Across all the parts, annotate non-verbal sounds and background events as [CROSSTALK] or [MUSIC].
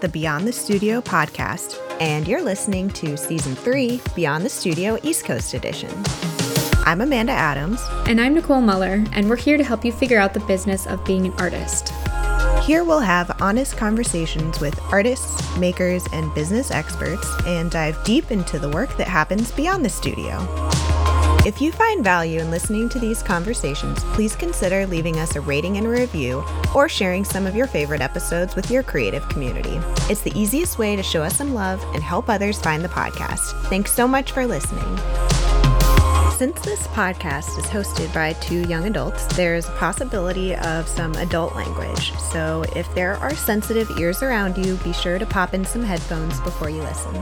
the Beyond the Studio podcast, and you're listening to Season 3 Beyond the Studio East Coast Edition. I'm Amanda Adams. And I'm Nicole Muller, and we're here to help you figure out the business of being an artist. Here we'll have honest conversations with artists, makers, and business experts and dive deep into the work that happens beyond the studio. If you find value in listening to these conversations, please consider leaving us a rating and a review or sharing some of your favorite episodes with your creative community. It's the easiest way to show us some love and help others find the podcast. Thanks so much for listening. Since this podcast is hosted by two young adults, there's a possibility of some adult language. So if there are sensitive ears around you, be sure to pop in some headphones before you listen.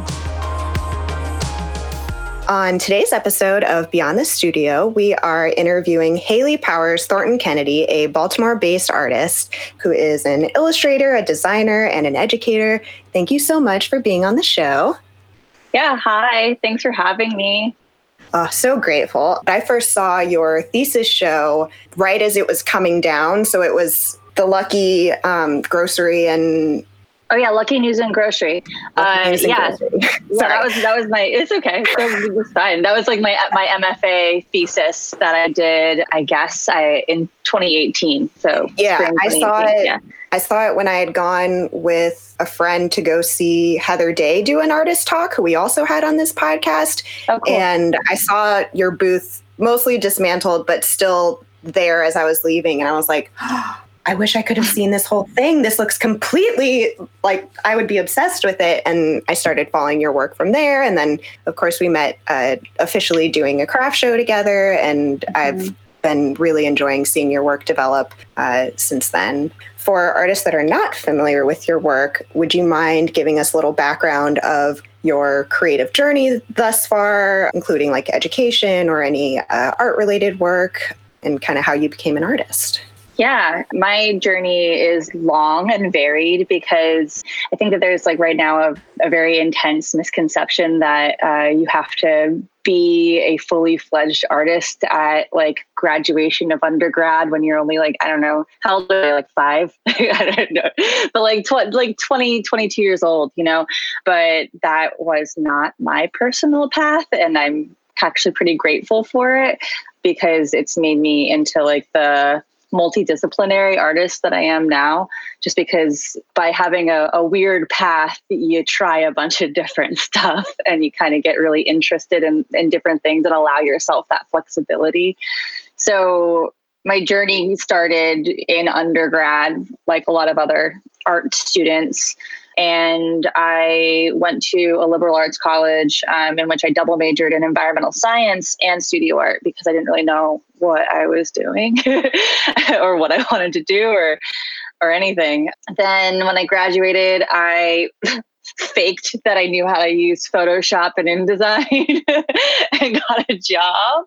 On today's episode of Beyond the Studio, we are interviewing Haley Powers Thornton Kennedy, a Baltimore based artist who is an illustrator, a designer, and an educator. Thank you so much for being on the show. Yeah, hi. Thanks for having me. Oh, so grateful. I first saw your thesis show right as it was coming down. So it was the Lucky um, Grocery and Oh yeah, Lucky News and Grocery. Uh, yeah, [LAUGHS] yeah, that was that was my. It's okay. It was fine. That was like my my MFA thesis that I did. I guess I in 2018. So yeah, I saw it. Yeah. I saw it when I had gone with a friend to go see Heather Day do an artist talk, who we also had on this podcast. Oh, cool. And I saw your booth mostly dismantled, but still there as I was leaving, and I was like. [GASPS] Oh, I wish I could have seen this whole thing. This looks completely like I would be obsessed with it. And I started following your work from there. And then, of course, we met uh, officially doing a craft show together. And mm-hmm. I've been really enjoying seeing your work develop uh, since then. For artists that are not familiar with your work, would you mind giving us a little background of your creative journey thus far, including like education or any uh, art related work, and kind of how you became an artist? Yeah, my journey is long and varied because I think that there's like right now a, a very intense misconception that uh, you have to be a fully fledged artist at like graduation of undergrad when you're only like I don't know how old are like five? [LAUGHS] I don't know. But like tw- like 20 22 years old you know? But that was not my personal path and I'm actually pretty grateful for it because it's made me into like the multidisciplinary artist that I am now, just because by having a, a, weird path, you try a bunch of different [LAUGHS] stuff and you kind of get really interested in, in different things and allow yourself that flexibility. So my journey started in undergrad, like a lot of other art students and I went to a liberal arts college um, in which I double majored in environmental science and studio art because I didn't really know what I was doing [LAUGHS] or what I [LAUGHS] wanted to do or or anything. Then when I graduated, I [LAUGHS] faked that I knew how to use Photoshop and InDesign [LAUGHS] and got a job.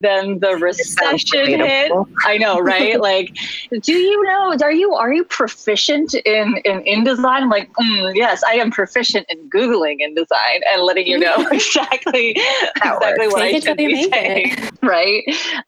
Then the recession hit. I know, right? [LAUGHS] like, do you know? Are you are you proficient in in InDesign? I'm like, mm, yes, I am proficient in googling InDesign and letting you know [LAUGHS] exactly exactly what I should be saying. Right,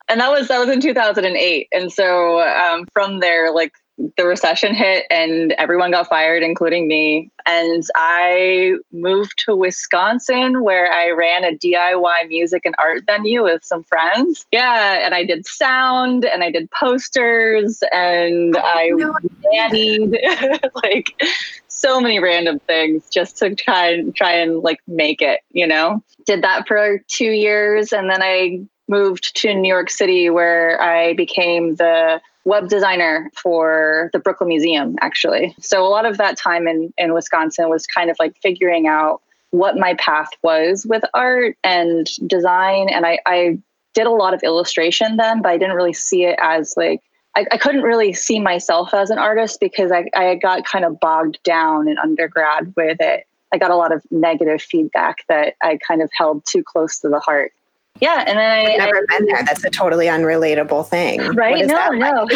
and that was that was in 2008, and so um, from there, like the recession hit and everyone got fired, including me. And I moved to Wisconsin where I ran a DIY music and art venue with some friends. Yeah. And I did sound and I did posters and oh, I nannied [LAUGHS] like so many random things just to try and try and like make it, you know? Did that for two years and then I moved to New York City where I became the web designer for the Brooklyn Museum, actually. So a lot of that time in, in Wisconsin was kind of like figuring out what my path was with art and design. And I, I did a lot of illustration then, but I didn't really see it as like, I, I couldn't really see myself as an artist because I, I got kind of bogged down in undergrad with it. I got a lot of negative feedback that I kind of held too close to the heart. Yeah, and then I I've never I, been there. That's a totally unrelatable thing. Right? No, no. [LAUGHS]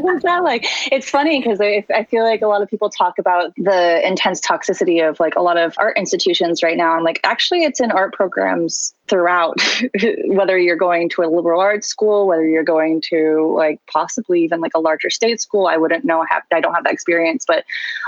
What's [LAUGHS] that like? It's funny because I, I feel like a lot of people talk about the intense toxicity of like a lot of art institutions right now. I'm like, actually, it's in art programs throughout, [LAUGHS] whether you're going to a liberal arts school, whether you're going to like possibly even like a larger state school. I wouldn't know. Have I don't have that experience, but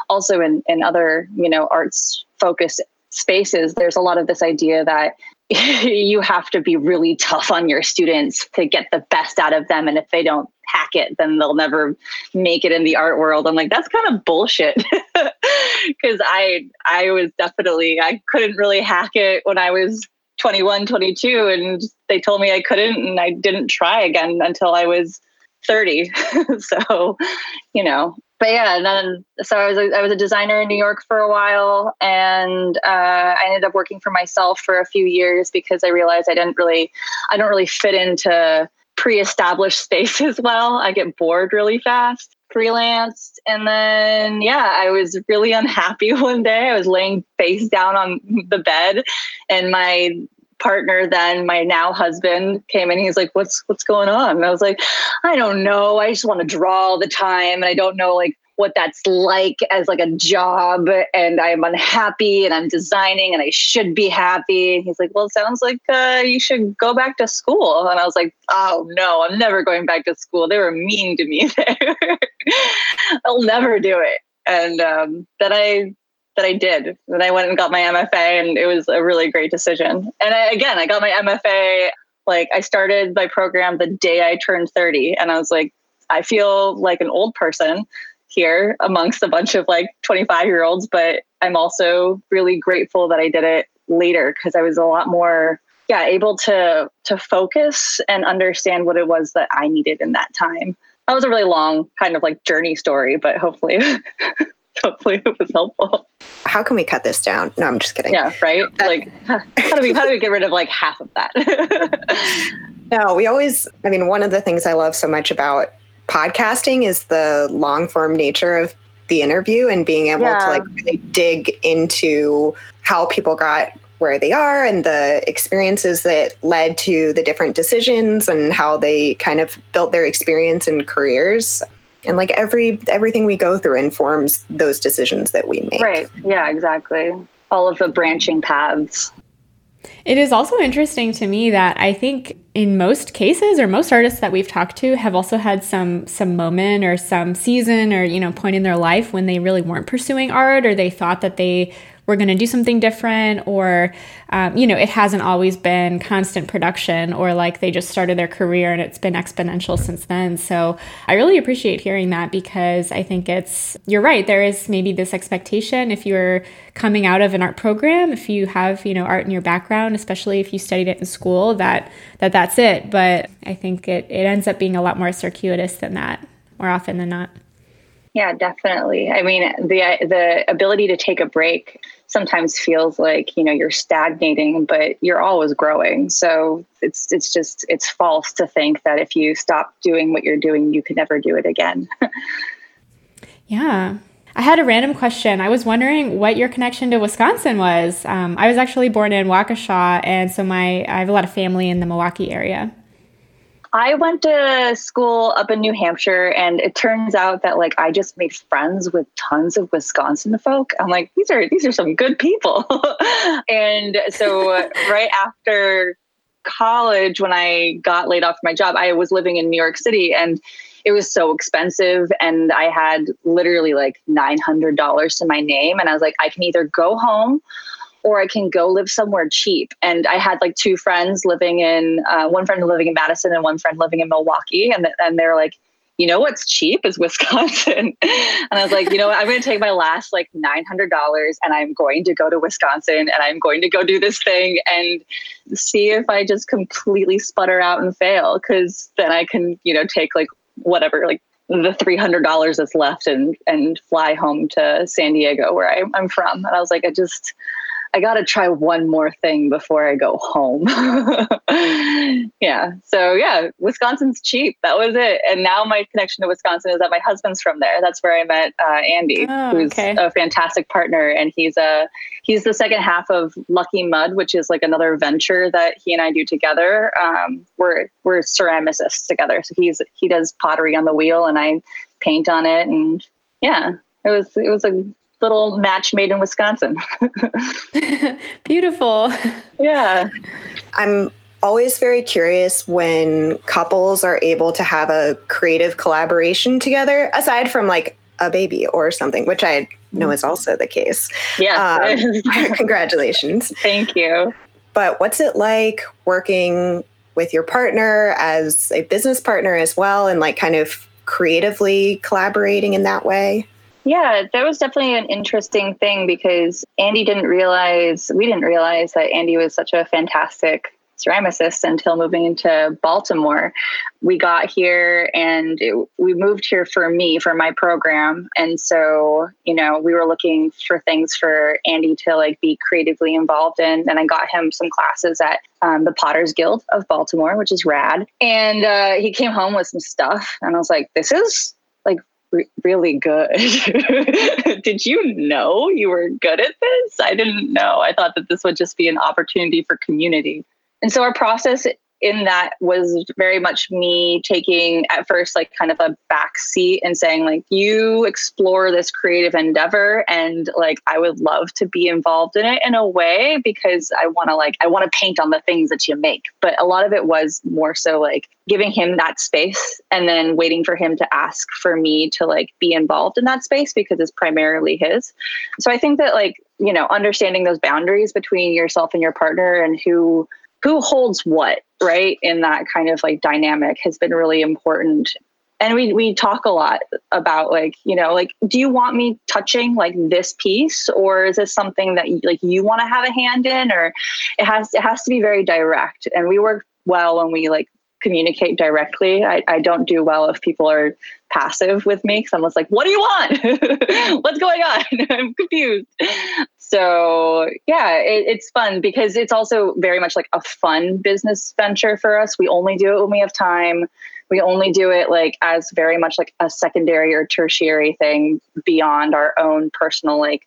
also in in other you know arts focused spaces, there's a lot of this idea that [LAUGHS] you have to be really tough on your students to get the best out of them. And if they don't hack it, then they'll never make it in the art world. I'm like, that's kind of bullshit. [LAUGHS] Cause I I was definitely I couldn't really hack it when I was 21, 22, and they told me I couldn't, and I didn't try again until I was 30. [LAUGHS] so, you know, but yeah, and then so I was a, I was a designer in New York for a while, and uh, I ended up working for myself for a few years because I realized I didn't really I don't really fit into pre-established [LAUGHS] spaces well. I get bored really fast. Freelanced, and then yeah, I was really [LAUGHS] unhappy [LAUGHS] one day. I was laying face down on the bed, and my partner then my now husband came in. He's like what's what's going on? And i was like i don't know. I just want to draw all the time and i don't know like what that's like as like a job and i'm unhappy and i'm designing and i should be happy. And he's like well it sounds like uh, you should go back to school. And i was like oh no i'm never going back to school. They were mean to me [LAUGHS] there. I'll never do it. And um, then i that I did. Then I went and got my MFA, and it was a really great decision. And I, again, I got my MFA. Like I started my program the day I turned 30, and I was like, I feel like an old person here amongst a bunch of like 25 year olds, but I'm also really grateful that I did it later because I was a lot more yeah able to to focus and understand what it was that I needed in that time. That was a really long kind of like journey story, but hopefully [LAUGHS] [LAUGHS] hopefully it was helpful. How can we cut this down? No, I'm just kidding. Yeah, right. Uh, like, [LAUGHS] how do we how do we get rid of like half of that? [LAUGHS] no, we always. I mean, one of the things I love so much about podcasting is the long form nature of the interview and being able yeah. to like really dig into how people got where they are and the experiences that led to the different decisions and how they kind of built their experience and careers and like every everything we go through informs those decisions that we make. Right. Yeah exactly. All of the branching paths. It is also interesting to me that I think in most cases or most artists that we've talked to have also had some some moment or some season or you know point in their life when they really weren't pursuing art or they thought that they we're going to do something different or um, you know it hasn't always been constant production or like they just started their career and it's been exponential since then. So i really appreciate hearing that because i think it's you're right there is maybe this expectation. If you're coming out of an art program if you have you know art in your background especially if you studied it in school that that that's it. But i think it, it ends up being a lot more circuitous than that more often than not yeah, definitely. I mean, the the ability to take a break sometimes feels like you know you're stagnating, but you're always growing. So it's it's just it's false to think that if you stop doing what you're doing, you can never do it again. [LAUGHS] yeah. I had a random question. I was wondering what your connection to Wisconsin was. Um, I was actually born in Waukesha, and so my I have a lot of family in the Milwaukee area. I went to school up in New Hampshire, and it turns out that like I just made friends with tons of Wisconsin folk. I'm like, these are these are some good people. [LAUGHS] and so [LAUGHS] right after college, when I got laid off from my job, I was living in New York City, and it was so expensive, and I had literally like nine hundred dollars to my name, and I was like, I can either go home or I can go live somewhere cheap. And I had like two friends living in, uh, one friend living in Madison and one friend living in Milwaukee. And, and they're like, you know what's cheap is Wisconsin. [LAUGHS] and I was like, you know what? I'm going to take my last like $900 and I'm going to go to Wisconsin and I'm going to go do this thing and see if I just completely sputter out and fail. Cause then I can, you know, take like whatever, like the $300 that's left and, and fly home to San Diego where I, I'm from. And I was like, I just, I got to try one more thing before I go home. [LAUGHS] yeah. So, yeah, Wisconsin's cheap. That was it. And now my connection to Wisconsin is that my husband's from there. That's where I met uh, Andy, oh, who's okay. a fantastic partner. And he's a he's the second half of Lucky Mud, which is like another venture that he and I do together. Um, we're we're ceramicists together. So he's he does pottery on the wheel, and I paint on it. And yeah, it was it was a little match made in Wisconsin. [LAUGHS] [LAUGHS] Beautiful. Yeah. I'm always very curious when couples are able to have a creative collaboration together, aside from like a baby or something, which I know is also the case. Yeah. Um, [LAUGHS] congratulations. Thank you. But what's it like working with your partner as a business partner as well and like kind of creatively collaborating in that way? Yeah, that was definitely an interesting thing because Andy didn't realize, we didn't realize that Andy was such a fantastic ceramicist until moving into Baltimore. We got here and it, we moved here for me, for my program. And so, you know, we were looking for things for Andy to like be creatively involved in. And I got him some classes at um, the Potters Guild of Baltimore, which is rad. And uh, he came home with some stuff. And I was like, this is like re- really good. [LAUGHS] Did you know you were good at this? I didn't know. I thought that this would just be an opportunity for community. And so our process in that was very much me taking at first like kind of a back seat and saying like you explore this creative endeavor and like I would love to be involved in it in a way because I want to like I want to paint on the things that you make. But a lot of it was more so like giving him that space and then waiting for him to ask for me to like be involved in that space because it's primarily his. So I think that like you know understanding those boundaries between yourself and your partner and who who holds what right in that kind of like dynamic has been really important. And we we talk a lot about like you know like do you want me touching like this piece? Or is this something that like you want to have a hand in? Or it has it has to be very direct. And we work well when we like communicate directly. I, I don't do well if people are passive with me because i'm just like what do you want? [LAUGHS] What's going on? [LAUGHS] I'm confused so yeah it, it's fun because it's also very much like a fun business venture for us. We only do it when we have time. We only do it like as very much like a secondary or tertiary thing beyond our own personal like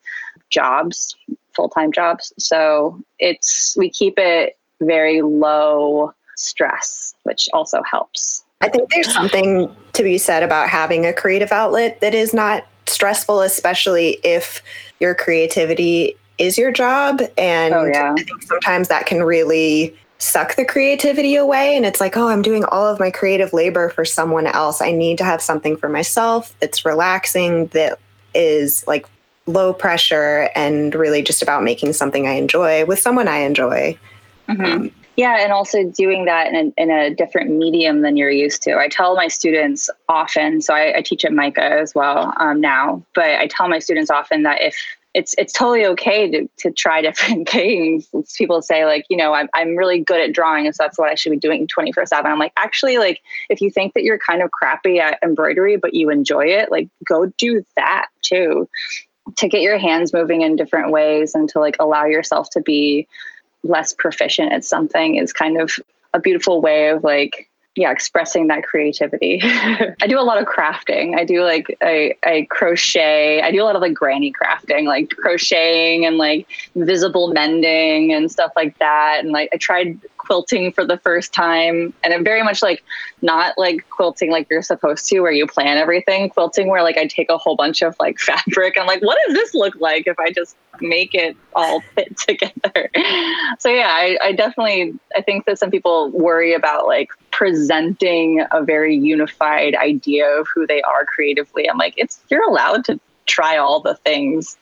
jobs full-time jobs. So it's we keep it very low stress which also helps. I think there's something to be said about having a creative outlet that is not stressful especially if your creativity is your job. And oh, yeah. I think sometimes that can really suck the creativity away. And it's like, oh, I'm doing all of my creative labor for someone else. I need to have something for myself that's relaxing, that is like low pressure, and really just about making something I enjoy with someone I enjoy. Mm-hmm. Um, yeah, and also doing that in a, in a, different medium than you're used to. I tell my students often, so I, I teach at MICA as well um, now, but I tell my students often that if it's it's totally okay to to try [LAUGHS] different things. People say like, you know, I'm I'm really good at drawing, so that's what I should be doing 24 seven. I'm like, actually, like if you think that you're kind of crappy at embroidery, but you enjoy it, like go do that too. To get your hands moving in different ways and to like allow yourself to be less proficient at something is kind of a beautiful way of like yeah expressing that creativity. [LAUGHS] I do a lot of crafting. I do like I, I crochet. I do a lot of like granny crafting like crocheting and like visible mending and stuff like that. And like i tried quilting for the first time. And I'm very much like not like quilting like you're supposed to where you plan everything. Quilting where like I take a whole bunch of like [LAUGHS] fabric. And like what does this look like if I just make it all [LAUGHS] fit together? So yeah I, I definitely I think that some people worry about like presenting a very unified idea of who they are creatively. I'm like it's you're allowed to try all the things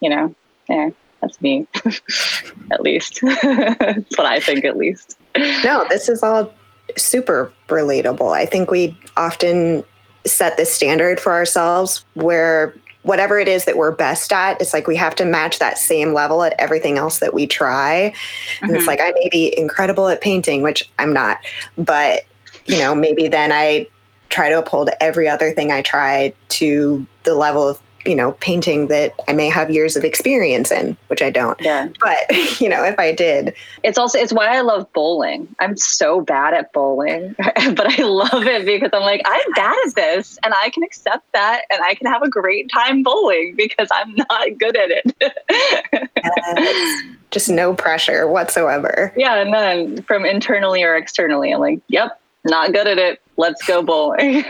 you know? Yeah that's me, [LAUGHS] at least. [LAUGHS] That's what I think, at least. No, this is all super relatable. I think we often set this standard for ourselves where whatever it is that we're best at, it's like we have to match that same level at everything else that we try. And mm-hmm. it's like I may be incredible at painting, which I'm not, but you know, maybe then I try to uphold every other thing I try to the level of you know, painting that I may have years of experience in, which I don't. Yeah. But, [LAUGHS] you know, if I did. It's also it's why I love bowling. I'm so bad at bowling, [LAUGHS] but I love it because I'm like, I'm bad at this and I can accept that and I can have a great time bowling because I'm [LAUGHS] not good at it. just no pressure whatsoever. Yeah, none from internally or externally. I'm like, yep, not good at it. Let's go bowling.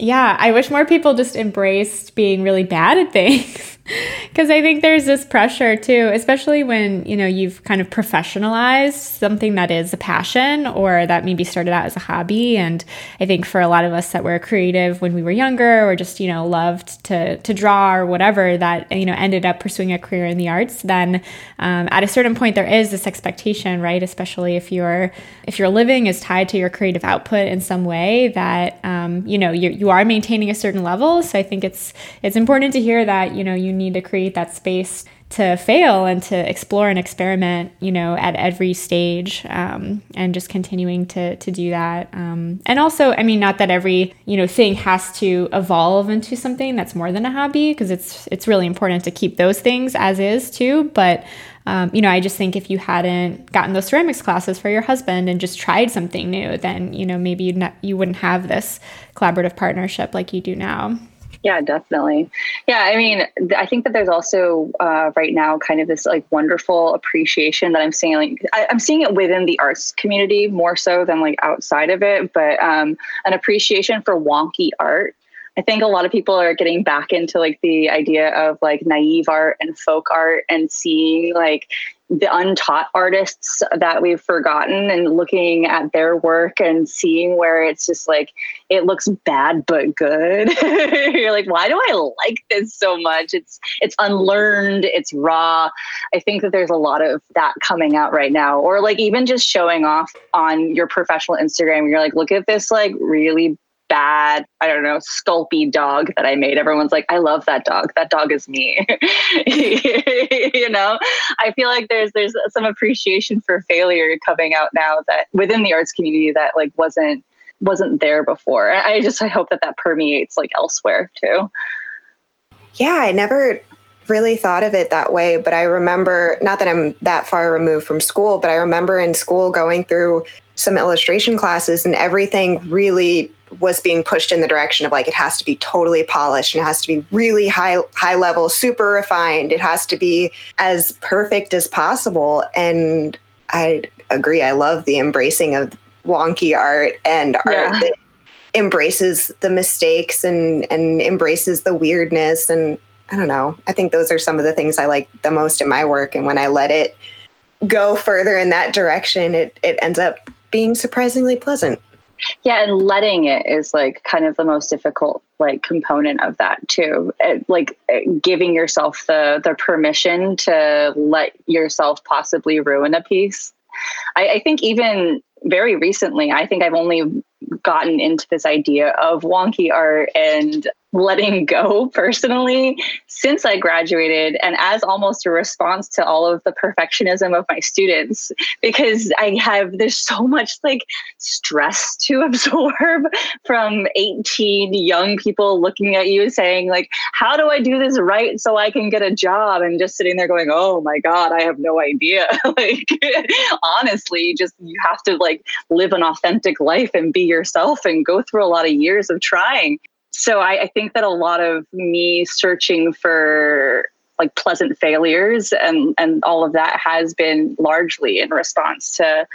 Yeah, I wish more people just embraced being really bad at things. [LAUGHS] Because I think there's this pressure too, especially when, you know, you've kind of professionalized something that is a passion or that maybe started out as a hobby. And I think for a lot of us that were creative when we were younger or just, you know, loved to, to draw or whatever that, you know, ended up pursuing a career in the arts, then um, at a certain point there is this expectation, right? Especially if your if your living is tied to your creative output in some way that, um, you know, you, you are maintaining a certain level. So I think it's, it's important to hear that, you know, you need to create that space to fail and to explore and experiment, you know, at every stage, um, and just continuing to to do that. Um, and also, I mean, not that every you know thing has to evolve into something that's more than a hobby, because it's it's really important to keep those things as is too. But um, you know, I just think if you hadn't gotten those ceramics classes for your husband and just tried something new, then you know maybe you'd not, you wouldn't have this collaborative partnership like you do now. Yeah, definitely. Yeah, I mean, I think that there's also uh, right now kind of this like wonderful appreciation that I'm seeing. Like, I, am seeing it within the arts community more so than like outside of it, but um, an appreciation for wonky art. I think a lot of people are getting back into like the idea of like naive art and folk art and seeing like the untaught artists that we've forgotten and looking at their work and seeing where it's just like it looks bad but good. [LAUGHS] You're like why do i like this so much? It's it's unlearned it's raw. I think that there's a lot of that coming out right now. Or like even just showing off on your professional instagram you're like look at this like really bad, I don't know, Sculpey dog that I made. Everyone's like, I love that dog. That dog is me. [LAUGHS] you know, I feel like there's there's some appreciation for failure coming out now that within the arts community that like wasn't wasn't there before. I just I hope that that permeates like elsewhere too. Yeah, I never really thought of it that way, but I remember not that I'm that far removed from school, but I remember in school going through some illustration classes and everything really was being pushed in the direction of like it has to be totally polished and it has to be really high high level super refined. It has to be as perfect as possible. And i agree i love the embracing of wonky art and art yeah. that embraces the mistakes and and embraces the weirdness. And i don't know i think those are some of the things i like the most in my work. And when i let it go further in that direction it it ends up being surprisingly pleasant yeah and letting it is like kind of the most difficult like component of that too. It, like giving yourself the the permission to let yourself possibly ruin a piece. I, I think even very recently i think i've only gotten into this idea of wonky art and letting [LAUGHS] go personally since I graduated and as almost a response to all of the perfectionism of my students because I have there's so much like stress to [LAUGHS] absorb from 18 young people looking at you saying like how do I do this right so I can get a job? and just sitting there going oh my god I have no idea. [LAUGHS] Like honestly just you have to like live an authentic life and be yourself and go through a lot of years of trying so I, I think that a lot of me searching for like pleasant failures and and all of that has been largely in response to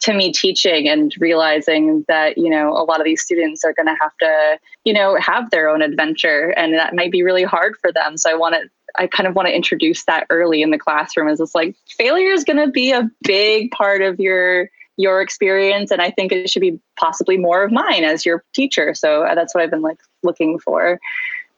to me teaching and realizing that you know a lot of these students are going to have to you know have their own adventure and that might be really hard for them. So i want to i kind of want to introduce that early in the classroom as it's like failure is going to be a big part of your your experience and i think it should be possibly more of mine as your teacher. So that's what i've been like looking for.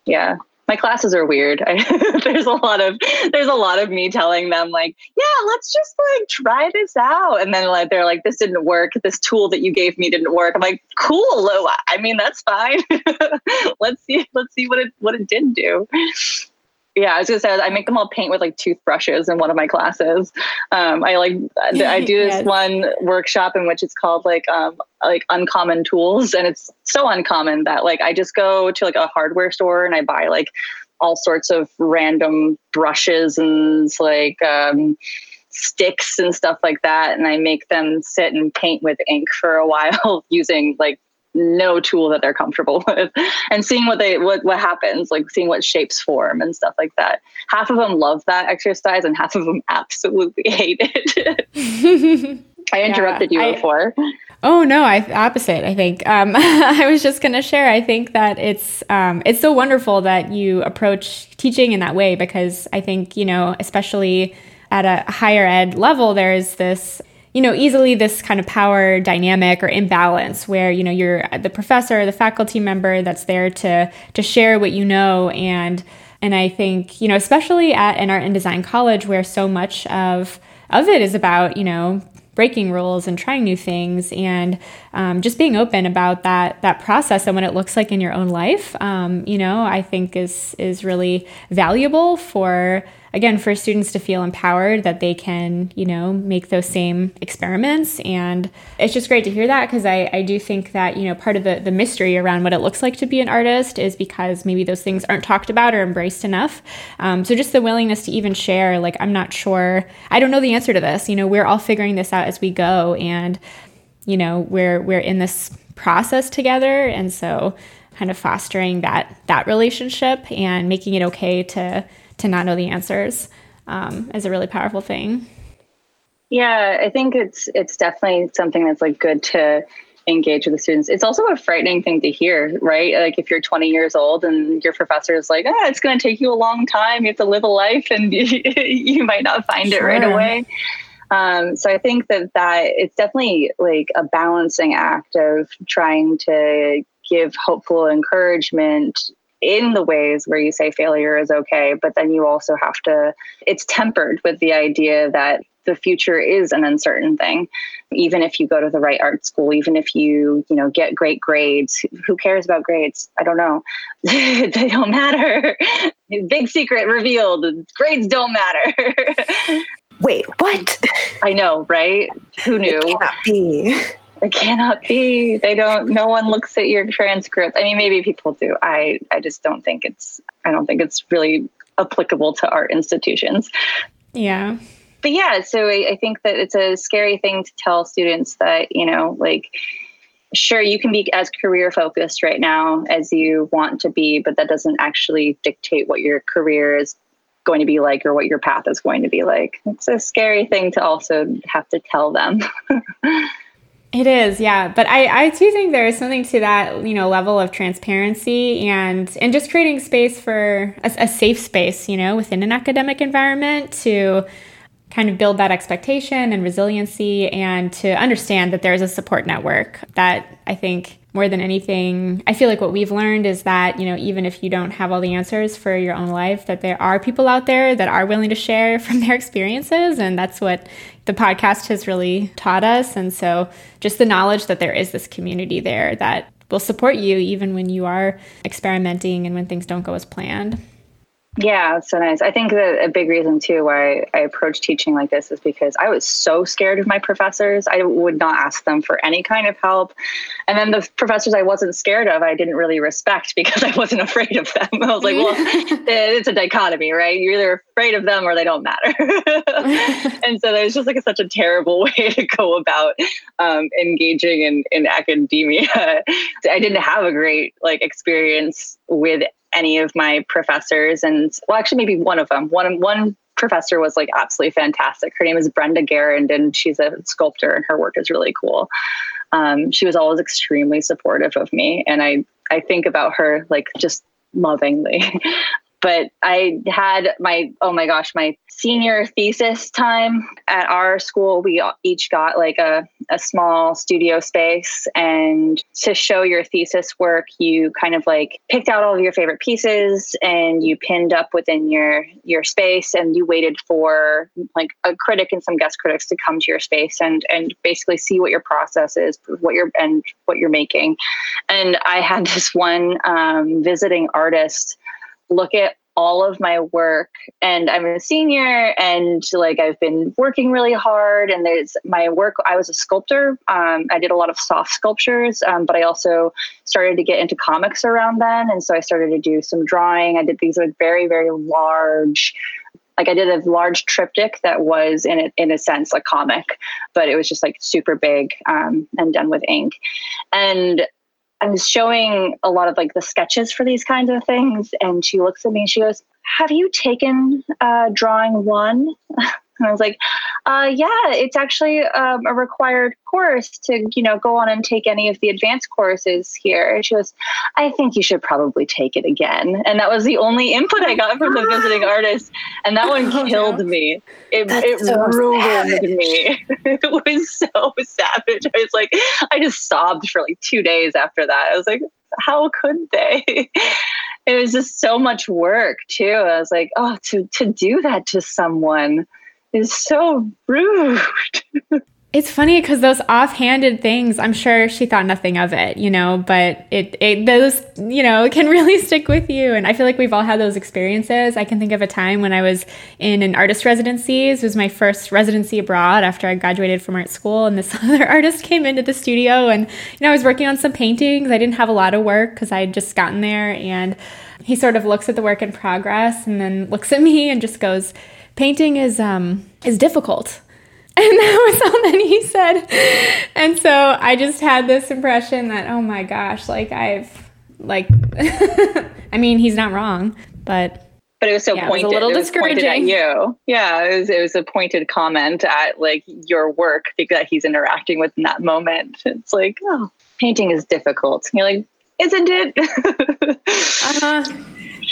Yeah. My classes are weird. I, [LAUGHS] there's a lot of there's a lot of me telling them like yeah let's just like try this out. And then like they're like this didn't work. This tool that you gave me didn't work. I'm like cool. I mean that's fine. [LAUGHS] Let's see let's see what it what it did do yeah, I was gonna say I make them all paint with like toothbrushes in one of my classes. Um, I like I do [LAUGHS] this yes. one workshop in which it's called like um, like uncommon tools, and it's so uncommon that like I just go to like a hardware store and I buy like all sorts of random brushes and like um, sticks and stuff like that. And I make them sit and paint with ink for a [LAUGHS] while using like no tool that they're comfortable [LAUGHS] with and seeing what they what what happens like seeing what shapes form and stuff like that half of them love that exercise and half of them [LAUGHS] absolutely hate it i [LAUGHS] interrupted yeah, you before Oh no, I opposite. I think um, I was just going to share. I think that it's um, it's so wonderful that you approach teaching in that way because I think you know, especially at a higher ed level, there's this you know easily this kind of power dynamic or imbalance where you know you're the professor, the faculty member that's there to to share what you know. And and I think you know especially at an art and design college where so much of of it is about you know breaking rules and trying new things and um, just being open about that that process and what it looks like in your own life um, you know i think is is really valuable for again for students to feel empowered that they can you know make those same experiments. And it's just great to hear that because I, I do think that you know part of the, the mystery around what it looks like to be an artist is because maybe those things aren't talked about or embraced enough. Um, so just the willingness to even share like i'm not sure i don't know the answer to this. You know we're all figuring this out as we go and you know we're we're in this process together. And so kind of fostering that that relationship and making it okay to to not know the answers um, is a really powerful thing. Yeah, I think it's it's definitely something that's like good to engage with the students. It's also a frightening thing to hear, right? Like if you're 20 years old and your professor is like, "Ah, it's going to take you a long time. You have to live a life, and you, [LAUGHS] you might not find sure. it right away." Um, so I think that that it's definitely like a balancing act of trying to give hopeful encouragement in the ways where you say failure is okay, but then you also have to, it's tempered with the idea that the future is an uncertain thing. Even if you go to the right art school even if you you know get great grades who cares about grades? I don't know. [LAUGHS] They don't matter. [LAUGHS] Big secret revealed. Grades don't matter. [LAUGHS] Wait what? I know right? Who knew? it cannot be it cannot be. They don't. No one looks at your transcript. I mean, maybe people do. I I just don't think it's. I don't think it's really applicable to art institutions. Yeah. But yeah, so I, I think that it's a scary thing to tell students that you know, like, sure, you can be as career focused right now as you want to be, but that doesn't actually dictate what your career is going to be like or what your path is going to be like. It's a scary thing to also have to tell them. [LAUGHS] It is, yeah. But I, I too think there is something to that, you know, level of transparency and and just creating space for a, a safe space, you know, within an academic environment to kind of build that expectation and resiliency and to understand that there is a support network that I think more than anything, I feel like what we've learned is that, you know, even if you don't have all the answers for your own life, that there are people out there that are willing to share [LAUGHS] from their experiences. And that's what the podcast has really taught us. And so just the knowledge that there is this community there that will support you even when you are experimenting and when things don't go as planned. Yeah, so nice. I think that a big reason too why I, approach teaching like this is because I was so scared of my professors. I would not ask them for any kind of help. And then the professors I wasn't scared of, I didn't really respect because [LAUGHS] I wasn't afraid of them. I was like, well, [LAUGHS] it's a dichotomy, right? You're either afraid of them or they don't matter. [LAUGHS] and so there's just like such a terrible way to go about um, engaging in, in academia. I didn't have a great like experience with any of my professors and well actually maybe one of them. One one professor was like absolutely fantastic. Her name is brenda garand and she's a sculptor and her work is really cool. Um, she was always extremely supportive of me and i i think about her like just lovingly [LAUGHS] but I had my oh my gosh, my senior thesis time at our school. We each got like a, a small studio space, and to show your thesis work, you kind of like picked out all of your favorite pieces and you pinned up within your your space, and you waited for like a critic and some guest critics to come to your space and and basically see what your process is, what you're and what you're making. And I had [LAUGHS] this one um, visiting artist look at all of my work and I'm a senior and like I've been working really hard and there's my work I was a sculptor um, I did a lot of soft sculptures um, but I also started to get into comics around then and so I started to do some drawing I did these like very very large like I did a large triptych that was in a, in a sense a comic, but it was just like super big um, and done with ink. And I was showing a lot of like the sketches for these kinds of things, and she looks at me and she goes, "Have you taken uh, drawing one?" [LAUGHS] And I was like, uh, yeah, it's actually um, a required course to, you know, go on and take any of the advanced courses here. And she goes, I think you should probably take it again. And that was the only input I got from the [LAUGHS] visiting artist. And that one killed me. It, it so ruined savage. me. [LAUGHS] it was so savage. I was like, I just sobbed for like two days after that. I was like, how could they? [LAUGHS] it was just so much work too. I was like, oh, to to do that to someone is so rude. It's funny because those offhanded things, I'm sure she thought nothing of it, you know, but it, it, those, you know, [LAUGHS] can really stick with you. And I feel like we've all had those experiences. I can think of a time when I was in an artist residency. It was my first residency abroad after I graduated from art school. And this [LAUGHS] other artist came into the studio and, you know, I was working on some paintings. I didn't have a lot of work because I had just gotten there. And he sort of looks at the work in progress and then looks at [LAUGHS] me and just goes, painting is um is difficult [LAUGHS] and that was all that he said and so i just had this impression that oh my gosh like i've like [LAUGHS] i mean he's not wrong but but it was so yeah, pointed. It was a little it discouraging. at you. Yeah, it was, it was a pointed comment at like your work that he's interacting with in that moment. It's like, oh, painting is difficult. And you're like, isn't it? [LAUGHS] uh-huh.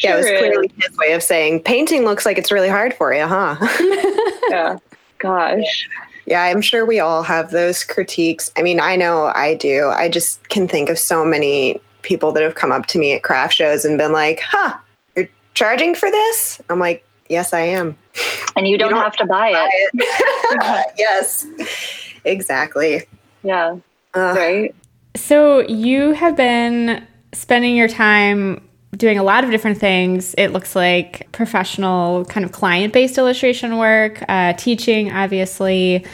Sure yeah, it was clearly his way of saying painting looks like it's really hard for you, huh? [LAUGHS] yeah. Gosh. Yeah, I'm sure we all have those critiques. I mean, I know I do. I just can think of so many people that have come up to me at craft shows and been like, huh, you're charging for this? I'm like, yes, I am. And you don't, you don't have to buy, buy it. it. [LAUGHS] [LAUGHS] yes, exactly. Yeah. Uh, right. So you have been spending your time doing a lot of different things. It looks like professional, kind of client based illustration work, uh, teaching, obviously,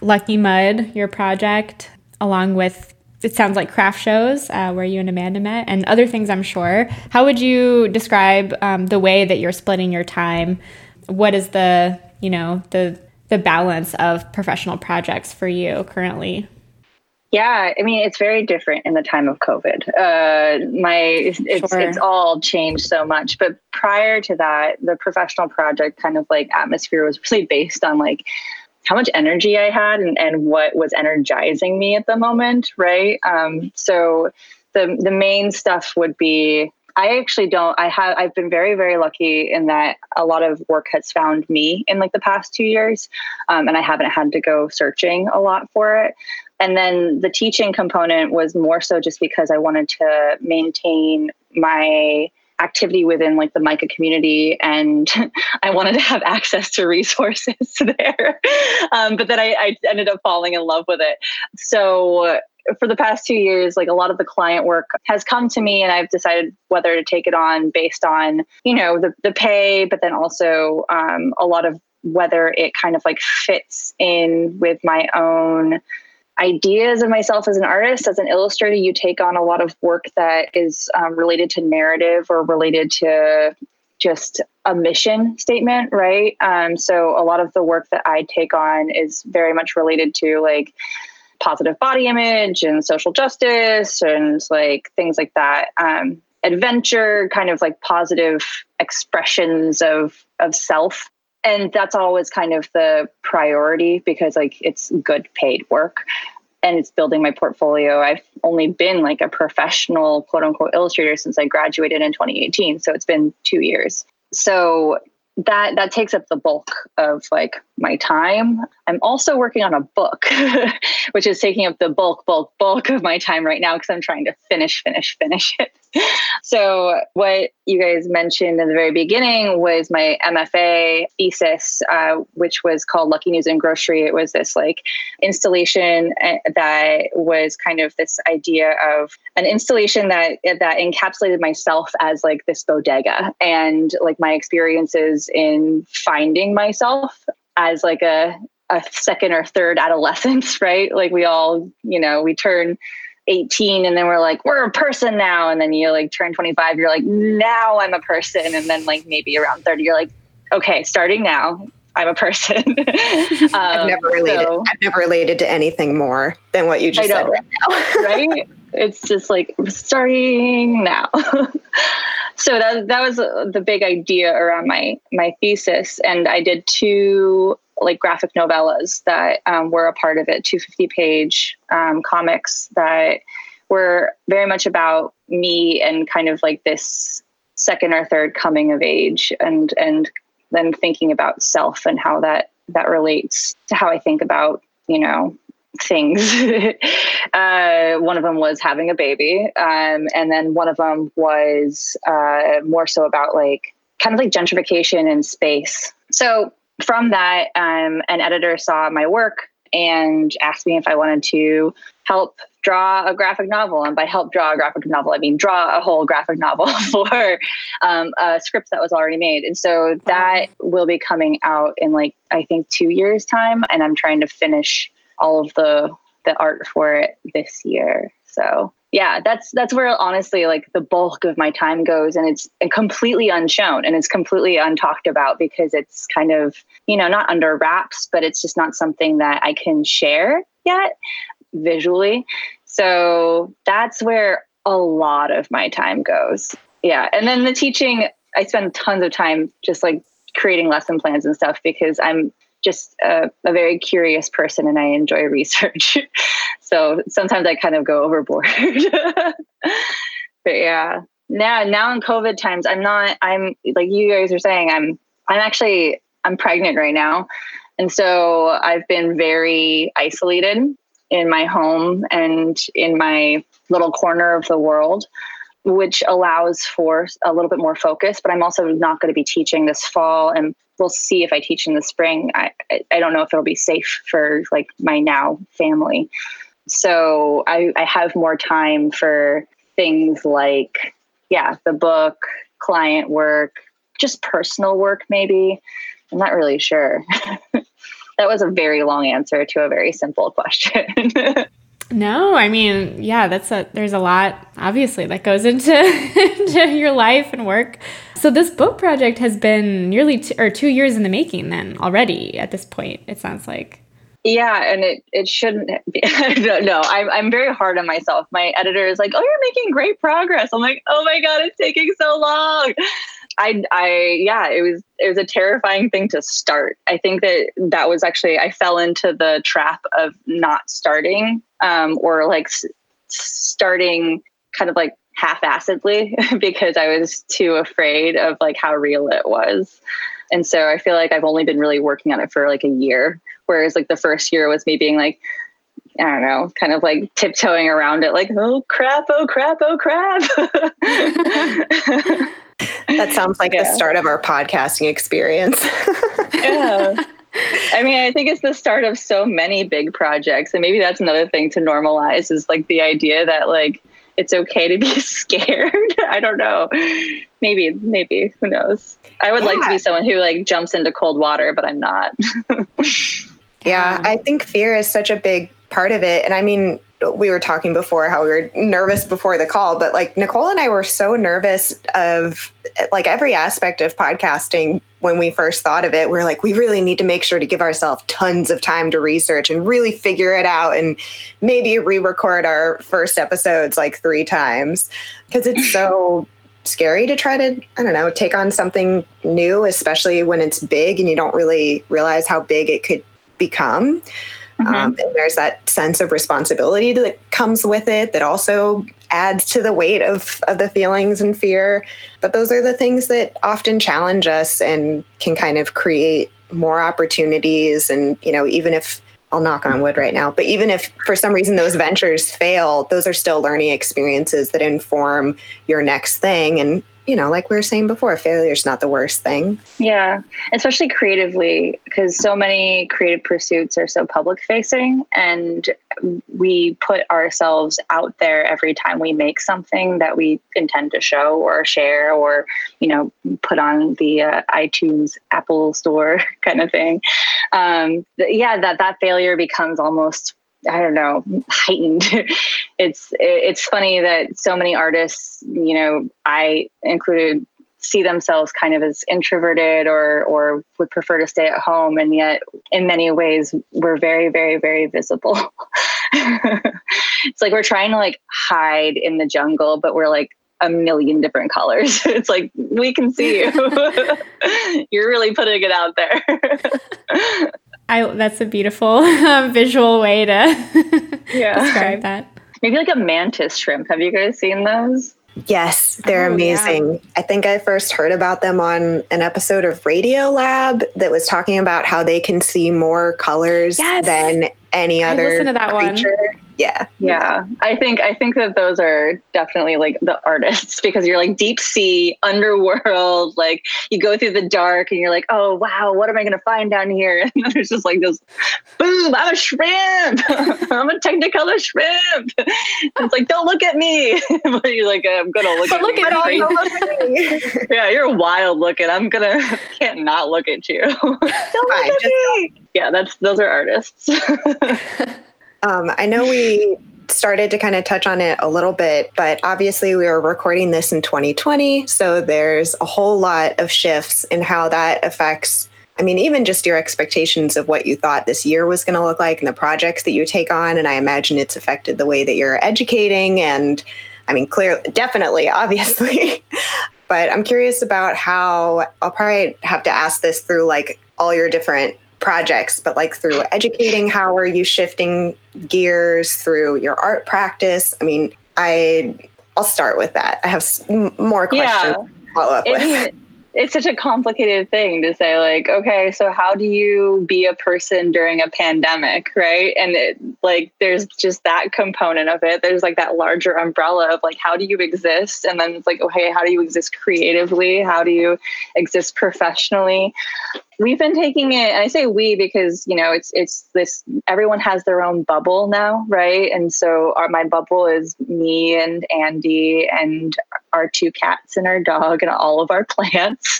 Lucky Mud, your project, along with it sounds like craft shows uh, where you and Amanda met, and other things, I'm sure. How would you describe um, the way that you're splitting your time? What is the, you know, the the balance of professional projects for you currently? Yeah, I mean it's very different in the time of COVID. Uh, my it's sure. it's all changed so much. But prior to that, the professional project kind of like atmosphere was really based on like how much energy I had and, and what was energizing me at the moment, right? Um, so the the main stuff would be I actually don't. I have. I've been very, very lucky in that a lot of work has found me in like the past two years, um, and I haven't had to go searching a lot for it. And then the teaching component was more so just because I wanted to maintain my activity within like the MICA community and [LAUGHS] I wanted to have access to resources [LAUGHS] there. Um, but then I, I ended up falling in love with it. So for the past two years, like a lot of the client work has come to me and I've decided whether to take it on based on, you know, the, the pay, but then also um, a lot of whether it kind of like fits in with my own ideas of myself as an artist. As an illustrator you take on a lot of work that is um, related to narrative or related to just a mission statement right? Um, so a lot of the work that i take on is very much related to like positive body image and social justice and like things like that. Um, adventure kind of like positive expressions of of self. And that's always kind of the priority because like it's good paid work and it's building my portfolio. I've only been like a professional quote unquote illustrator since i graduated in 2018 so it's been two years. So that that takes up the bulk of like my time. I'm also working on a book, [LAUGHS] which is taking up the bulk, bulk, bulk of my time right now because I'm trying to finish, finish, finish it. [LAUGHS] so, what you guys mentioned in the very beginning was my MFA thesis, uh, which was called Lucky News and Grocery. It was this like installation uh, that was kind of this idea of an installation that that encapsulated myself as like this bodega and like my experiences in finding myself as like a a second or third adolescence, [LAUGHS] right? Like we all, you know, we turn 18 and then we're like we're a person now. And then you like turn 25 you're like now i'm a person. And then like maybe around 30 you're like okay starting now i'm a person. [LAUGHS] Um, i've never related so, i've never related to anything more than what you just said right now. [LAUGHS] Right? It's just like starting now so that that was the big idea around my my thesis. And i did two like graphic novellas that um, were a part of it 250 page um, comics that were very much about me and kind of like this second or third coming of age and and then thinking about self and how that that relates to how i think about you know things [LAUGHS] uh, one of them was having a baby um, and then one of them was uh, more so about like kind of like gentrification in space so from that, um, an editor saw my work and asked me if I wanted to help draw a graphic novel. And by help draw a graphic novel, I mean draw a whole graphic novel [LAUGHS] for um, a script that was already made. And so that will be coming out in like, I think, two years' time. And I'm trying to finish all of the the art for it this year. So yeah, that's that's where honestly like the bulk of my time goes and it's completely unshown and it's completely untalked about because it's kind of, you know, not under wraps, but it's just not something that I can share yet visually. So that's where a lot of my time goes. Yeah. And then the teaching, I spend tons of time just like creating lesson plans and stuff because I'm just a, a very curious person and I enjoy research. [LAUGHS] so sometimes I kind of go overboard. [LAUGHS] but yeah, now now in COVID times, I'm not. I'm like you guys are saying. I'm I'm actually I'm pregnant right now, and so I've been very isolated in my home and in my little corner of the world which allows for a little bit more focus. But I'm also not going to be teaching this fall, and we'll see if I teach in the spring. I I don't know if it'll be safe for like my now family. So I, I have more time for things like yeah, the book, client work, just personal work maybe. I'm not really sure. [LAUGHS] that was a very long answer to a very simple question. [LAUGHS] No, I mean, yeah, that's a there's a lot obviously that goes into [LAUGHS] into your life and work. So this book project has been nearly two, or 2 years in the making then already at this point. It sounds like. Yeah, and it it shouldn't be. [LAUGHS] no, I'm I'm very hard on myself. My editor is like, "Oh, you're making great progress." I'm like, "Oh my god, it's taking so long." I, I, yeah, it was, it was a terrifying thing to start. I think that that was actually, I fell into the trap of not starting, um, or like s- starting kind of like half-assedly [LAUGHS] because I was too afraid of like how real it was. And so I feel like I've only been really working on it for like a year, whereas like the first year was me being like, I don't know, kind of like tiptoeing around it, like, oh crap, oh crap, oh crap. [LAUGHS] [LAUGHS] that sounds like yeah. the start of our podcasting experience. [LAUGHS] yeah. I mean, I think it's the start of so many big projects. And maybe that's another thing to normalize is like the idea that like it's okay to be [LAUGHS] scared. I don't know. Maybe, maybe, who knows? I would yeah. like to be someone who like jumps into cold water, but I'm not. [LAUGHS] yeah, I think fear is such a big part of it. And I mean, we were talking before how we were nervous before the call, but like Nicole and I were so nervous of like every aspect of podcasting when we first thought of it. We are like, we really need to make sure to give ourselves tons of time to research and really figure it out and maybe re record our first episodes like three times because it's so scary to try to, I don't know, take on something new, especially when it's big and you don't really realize how big it could become. Mm-hmm. Um, and there's that sense of responsibility that comes with it that also adds to the weight of, of the feelings and fear. But those are the things that often challenge us and can kind of create more opportunities and you know even if I'll knock on wood right now. But even if for some reason those ventures fail, those are still learning experiences that inform your next thing. And you know, like we were saying before, failure is not the worst thing. Yeah, especially creatively, because so many creative pursuits are so public facing, and we put ourselves out there every time we make something that we intend to show or share or, you know, put on the uh, iTunes Apple Store [LAUGHS] kind of thing. Um, yeah, that that failure becomes almost I don't know, heightened. [LAUGHS] it's it's funny that so many artists, you know, I included, see themselves kind of as introverted or or would prefer to stay at home, and yet in many ways we're very very very visible. [LAUGHS] it's like we're trying to like hide in the jungle, but we're like a million different colors. [LAUGHS] It's like we can see you. You're really putting it out there. I that's a beautiful um, [LAUGHS] visual way to [LAUGHS] yeah. describe that. Maybe like a mantis shrimp. Have you guys seen those? Yes, they're oh, amazing. Yeah. I think I first heard about them on an episode of Radiolab that was talking about how they can see more colors yes. than any other I to that creature. One yeah. Yeah. I think i think that those are definitely like the artists [LAUGHS] because you're like deep sea underworld like you go through the dark and you're like oh wow what am i going to find down here? [LAUGHS] And there's just like this boom i'm a shrimp. [LAUGHS] I'm a technicolor shrimp. It's like don't look at me. But you're like i'm gonna look, at, look at, me. Look at me. Yeah you're wild looking. I'm gonna can't not look at you. Don't Fine, look at me. Yeah that's those are artists um, I know we started to kind of touch on it a little bit, but obviously we were recording this in 2020. So there's a whole lot of shifts in how that affects, I mean, even just your expectations of what you thought this year was going to look like and the projects that you take on. And I imagine it's affected the way that you're educating. And I mean, clearly, definitely, obviously. [LAUGHS] but I'm curious about how I'll probably have to ask this through like all your different projects, but like through educating, how are you shifting gears through your art practice? I mean, I I'll start with that. I have more questions. Yeah. Follow up with it's such a complicated thing to say like okay so how do you be a person during a pandemic right and it, like there's just that component of it there's like that larger umbrella of like how do you exist and then it's like okay how do you exist creatively how do you exist professionally we've been taking it and i say we because you know it's it's this everyone has their own bubble now right? And so our my bubble is me and andy and our two cats and our dog and all of our [LAUGHS] plants.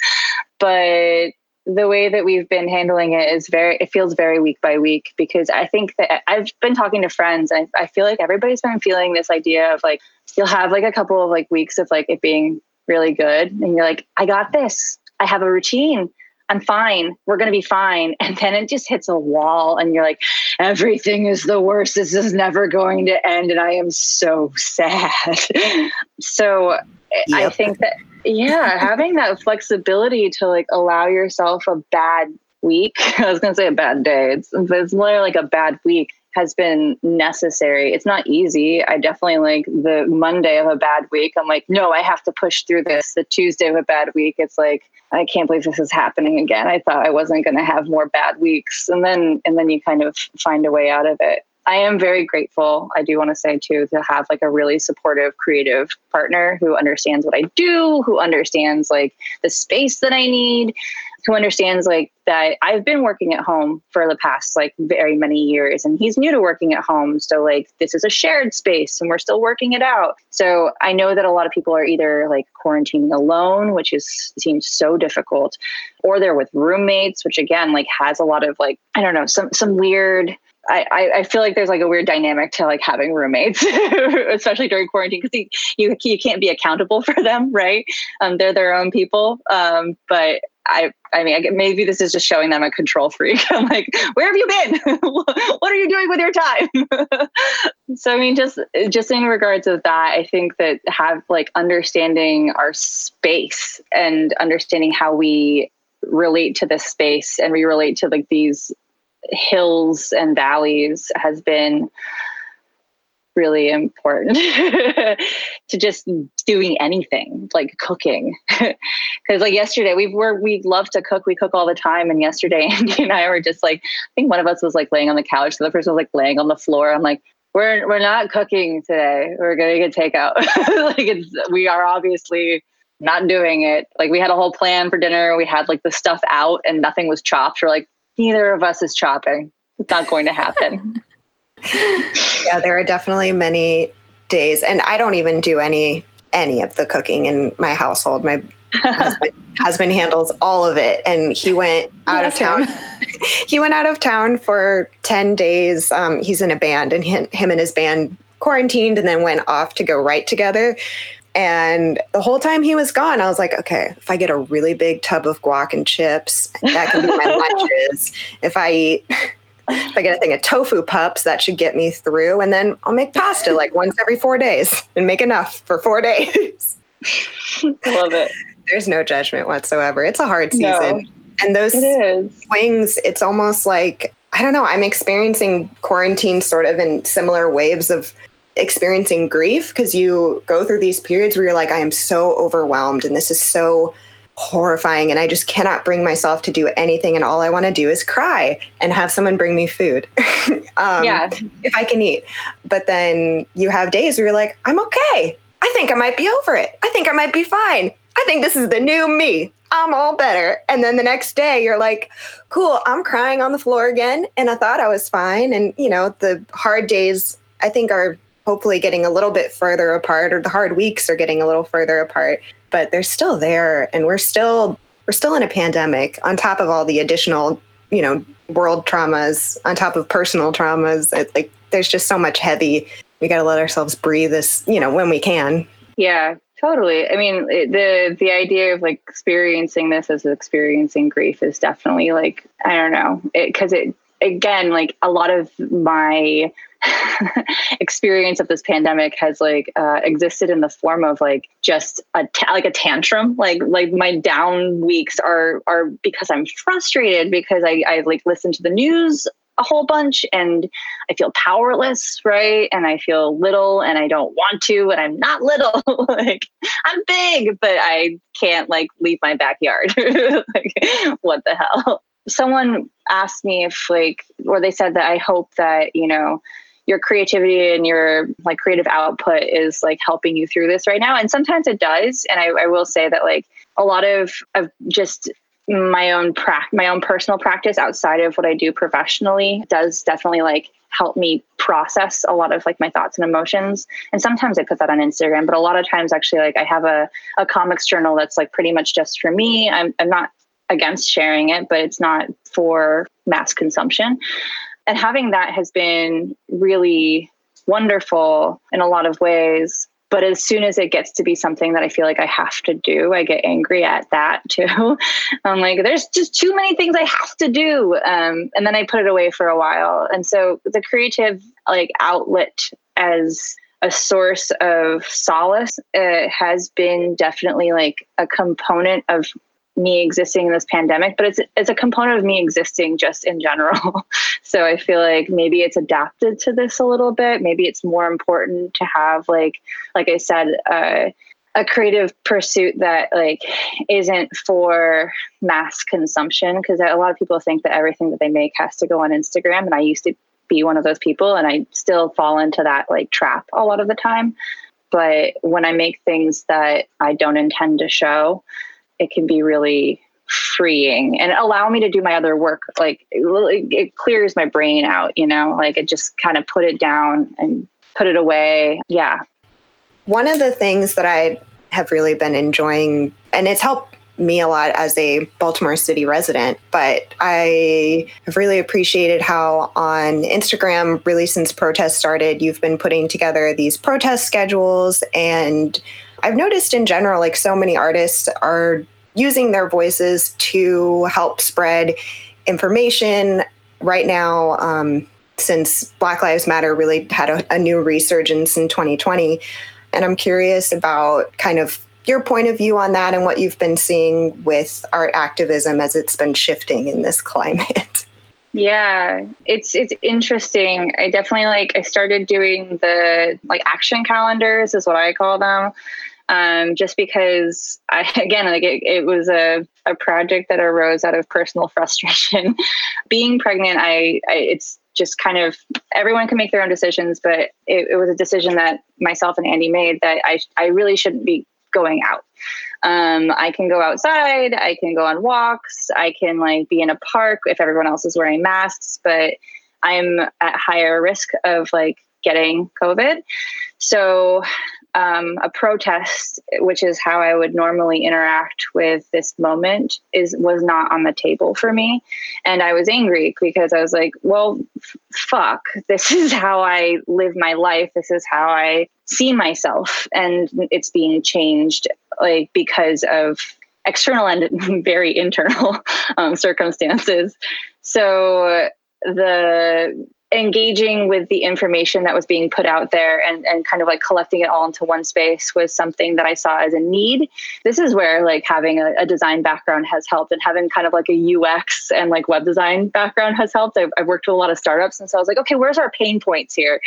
But the way that we've been handling it is very it feels very week by week because i think that i've been talking to friends and I, I feel like everybody's been feeling this idea of like you'll have like a couple of like weeks of like it being really good and you're like i got this. I have a routine I'm fine. We're going to be fine. [LAUGHS] And then it just hits a wall, and you're like, everything is the worst. This is never going to end. And I am so sad. [LAUGHS] so yep. I think that, yeah, having that flexibility to like allow yourself a bad week, [LAUGHS] I was going to say a bad day, it's, it's more like a bad week has been necessary. It's not easy. I definitely like the Monday of a bad week. I'm like, no, I have to push through this. The Tuesday of a bad week, it's like, I can't believe this is happening again. I thought I wasn't going to have more bad weeks. And then, and then you kind of find a way out of it. I am very grateful. I do want to say too to have like a really supportive creative partner who understands what I do, who understands like the space that I need, who understands like that I've been working at home for the past like very many years and he's new to working at home. So like this is a shared space and we're still working it out. So I know that a lot of people are either like quarantining alone, which is seems so difficult, or they're with roommates, which again like has a lot of like I don't know, some some weird I, I feel like there's like a weird dynamic to like having roommates, [LAUGHS] especially during quarantine, because you you can't be accountable for them, right? Um, they're their own people. Um, but I I mean, maybe this is just showing them a control freak. [LAUGHS] I'm like, where have you been? [LAUGHS] what are you doing with your time? [LAUGHS] so I mean, just just in regards of that, I think that have like understanding our space and understanding how we relate to this space and we relate to like these hills and valleys has been really important [LAUGHS] to just doing anything like cooking. [LAUGHS] Because like yesterday we were we love to cook. We cook all the time. And yesterday [LAUGHS] andy and i were just like i think one of us was like laying on the couch. The other person was like laying on the floor. I'm like we're we're not cooking today. We're gonna get takeout. Like it's we are obviously not doing it. Like we had a whole plan for dinner. We had like the stuff out and nothing was chopped. We're like neither of us is chopping. It's not going to happen [LAUGHS] yeah, there are definitely many days, and I don't even do any any of the cooking in my household. My husband, [LAUGHS] husband, handles all of it, and he went out of town. [LAUGHS] he went out of town for ten days. Um, he's in a band, and him, him and his band quarantined, and then went off to go write together. And the whole time he was gone, I was like, okay, if I get a really big tub of guac and chips, that can be my lunches. If I eat if I get a thing of tofu pups, that should get me through. And then I'll make pasta [LAUGHS] like once every four days and make enough for four days. Love it. [LAUGHS] There's no judgment whatsoever. It's a hard season. No, and those swings, it's almost like, I don't know, I'm experiencing quarantine sort of in similar waves of experiencing grief because you go through these periods where you're like, I am so overwhelmed and this is so horrifying and I just cannot bring myself to do anything and all I want to do is cry and have someone bring me food. [LAUGHS] um, yeah. If I can eat. But then you have days where you're like, I'm okay. I think I might be over it. I think I might be fine. I think this is the new me. I'm all better. And then the next day you're like, cool, I'm crying on the floor again. And I thought I was fine. And, you know, the hard days I think are hopefully getting a little bit further apart or the hard weeks are getting a little further apart but they're still there and we're still we're still in a pandemic on top of all the additional you know world traumas on top of personal traumas. It, like there's just so much heavy. We got to let ourselves breathe this you know when we can. Yeah totally. I mean the the idea of like experiencing this as experiencing grief is definitely like i don't know. Because it, it again like a lot of my [LAUGHS] experience of this pandemic has like uh, existed in the form of like just a ta- like a tantrum like like my down weeks are are because i'm frustrated because i i like listen to the news a whole bunch and I feel powerless, right? And I feel little and I don't want to and I'm not little. [LAUGHS] like I'm big, but I can't like leave my backyard. [LAUGHS] like what the hell? Someone asked me if like or they said that I hope that, you know, your creativity and your like creative output is like helping you through this right now. And sometimes it does. And i, I will say that like a lot of of just my own pra- my own personal practice outside of what i do professionally does definitely like help me process a lot of like my thoughts and emotions. And sometimes i put that on instagram but a lot of times actually like i have a, a comics journal that's like pretty much just for me. I'm, I'm not against sharing it but it's not for mass consumption and having that has been really wonderful in a lot of ways. But as soon as it gets to be something that I feel like I have to do, I get angry at that [LAUGHS] too. I'm like, there's just too many things I have to do. Um, and then I put it away for a while. And so the creative like outlet as a source of solace uh, has been definitely like a component of me existing in this pandemic, but it's it's a component of me existing just in general. [LAUGHS] so I feel like maybe it's adapted to this a little bit. Maybe it's more important to have like like I said uh, a creative pursuit that like isn't for mass consumption because a lot of people think that everything that they make has to go on Instagram and I used to be one of those people and I still fall into that like trap a lot of the time. But when I make things that I don't intend to show, it can be really freeing. And allow me to do my other work like it, it clears my brain out you know? Like it just kind of put it down and put it away. Yeah. One of the things that i have really been enjoying and it's helped me a lot as a Baltimore City resident, but I have really appreciated how on Instagram, really since protests started, you've been putting together these protest schedules. And I've noticed in general, like so many artists are using their voices to help spread information. Right now, um, since Black Lives Matter really had a, a new resurgence in 2020, and I'm curious about kind of your point of view on that and what you've been seeing with art activism as it's been shifting in this [LAUGHS] climate. Yeah, it's it's interesting. I definitely like I started doing the like action calendars is what I call them. Um, just because I [LAUGHS] again like it, it was a, a project that arose out of personal [LAUGHS] frustration. Being pregnant, I, I it's just kind of everyone can make their own decisions, but it, it was a decision that myself and Andy made that I I really shouldn't be going out. Um, I can go outside, I can go on walks, I can like be in a park if everyone else is wearing masks, but I'm at higher risk of like getting COVID. So um, a protest, which is how I would normally interact with this moment, is was not on the table for me, and I was angry because I was like, "Well, f- fuck! This [LAUGHS] is how I live my life. This is how I see myself, and it's being changed, like because of external and [LAUGHS] very internal [LAUGHS] um, circumstances." So the engaging with the information that was being put out there and, and kind of like collecting it all into one space was something that I saw as a need. This is where like having a, a design background has helped and having kind of like a UX and like web design background has helped. I've, I've worked with a lot of startups. And so I was like, okay, where's our pain points here?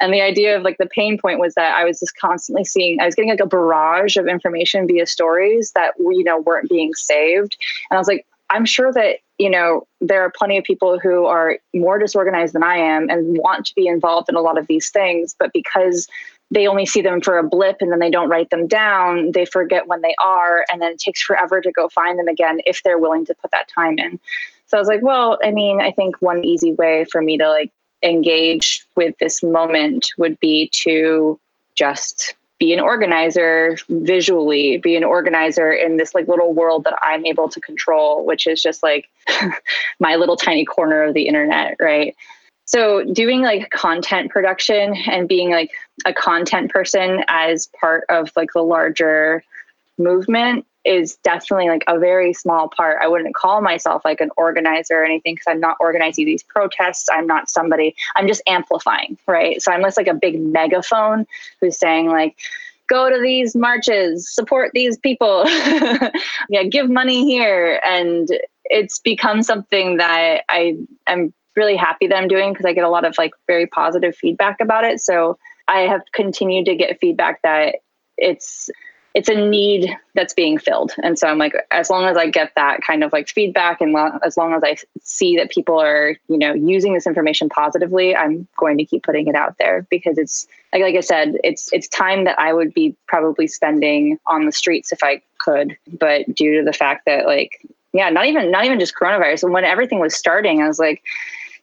And the idea of like the pain point was that I was just constantly seeing, I was getting like a barrage of information via stories that, you know, weren't being saved. And I was like, I'm sure that you know there are plenty of people who are more disorganized than I am and want to be involved in a lot of these things, but because they only see them for a blip and then they don't write them down, they forget when they are, and then it takes forever to go find them again if they're willing to put that time in. So I was like, well, I mean, I think one easy way for me to like engage with this moment would be to just be an organizer visually, be an organizer in this like little world that I'm able to control, which is just like [LAUGHS] my little tiny corner of the internet, right? So doing like content production and being like a content person as part of like the larger movement is definitely like a very small part. I wouldn't call myself like an organizer or anything because I'm not organizing these protests. I'm not somebody, I'm just amplifying, right? So I'm just like a big megaphone who's saying, like, go to these marches, support these people, [LAUGHS] yeah, give money here. And it's become something that I am really happy that I'm doing because I get a lot of like very positive feedback about it. So I have continued to get feedback that it's it's a need that's being filled. And so I'm like, as long as I get that kind of like feedback and lo- as long as I see that people are, you know, using this information positively, I'm going to keep putting it out there because it's like, like I said, it's, it's time that I would be probably spending on the streets if I could, but due to the fact that like, yeah, not even, not even just coronavirus. And when everything was starting, I was like,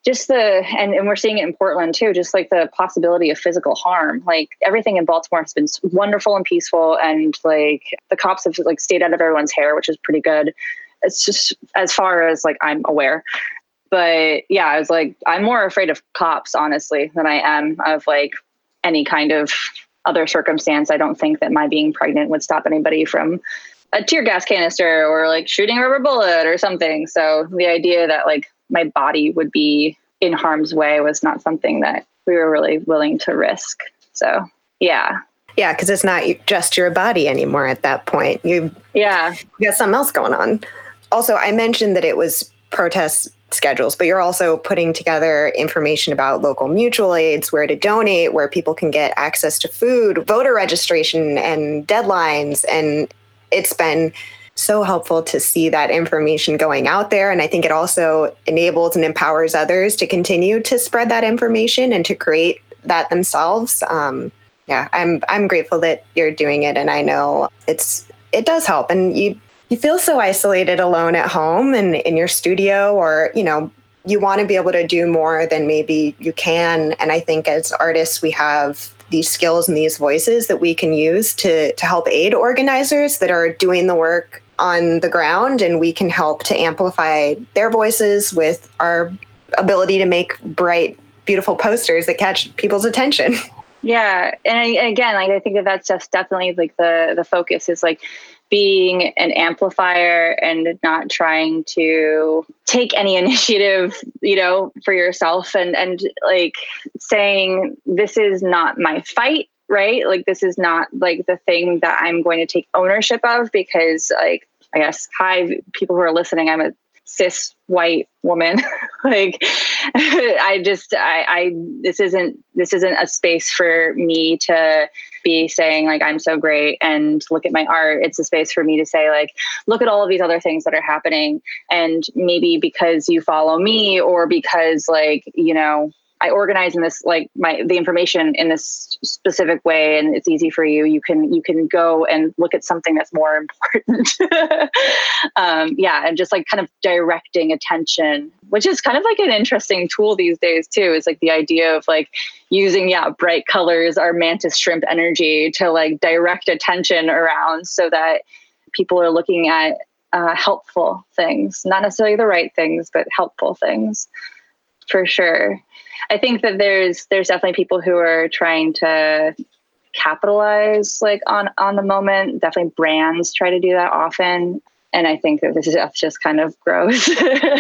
just the and, and we're seeing it in portland too just like the possibility of physical harm. Like everything in baltimore has been wonderful and peaceful and like the cops have like stayed out of everyone's hair which is pretty good. It's just as far as like i'm aware. But yeah i was like i'm more afraid of cops honestly than i am of like any kind of other circumstance. I don't think that my being pregnant would stop anybody from a tear gas canister or like shooting a rubber bullet or something. So the idea that like my body would be in harm's way was not something that we were really willing to risk. So, yeah. Yeah, because it's not just your body anymore at that point. You yeah, you got something else going on. Also, I mentioned that it was protest schedules, but you're also putting together information about local mutual aids, where to donate, where people can get access to food, voter registration, and deadlines. And it's been so helpful to see that information going out there. And I think it also enables and empowers others to continue to spread that information and to create that themselves. Um, yeah, I'm I'm grateful that you're doing it, and I know it's it does help. And you you feel so isolated alone at home and in your studio, or you know you want to be able to do more than maybe you can. And I think as artists, we have these skills and these voices that we can use to to help aid organizers that are doing the work on the ground and we can help to amplify their voices with our ability to make bright beautiful posters that catch people's attention. [LAUGHS] Yeah and again like i think that that's just definitely like the the focus is like being an amplifier and not trying to take any [LAUGHS] initiative you know for yourself and and like saying this is not my fight right? Like this is not like the thing that i'm going to take ownership of because like i guess hi people who are listening i'm a cis white woman. [LAUGHS] Like [LAUGHS] i just I, I this isn't this isn't a space for me to be saying like i'm so great and look at my art. It's a space for me to say like look at all of these other things that are happening. And maybe because you follow me or because like you know I organize in this like my the information in this specific way and it's easy for you. You can you can go and look at something that's more [LAUGHS] important. um, yeah, and just like kind of directing attention, which is kind of like an interesting tool these days too. Is like the idea of like using yeah bright colors, our mantis shrimp energy to like direct attention around so that people are looking at uh, helpful things, not necessarily the right things, but helpful things for sure. I think that there's there's definitely people who are trying to capitalize like on on the moment. Definitely brands try to do that often. And I think that this is just kind of gross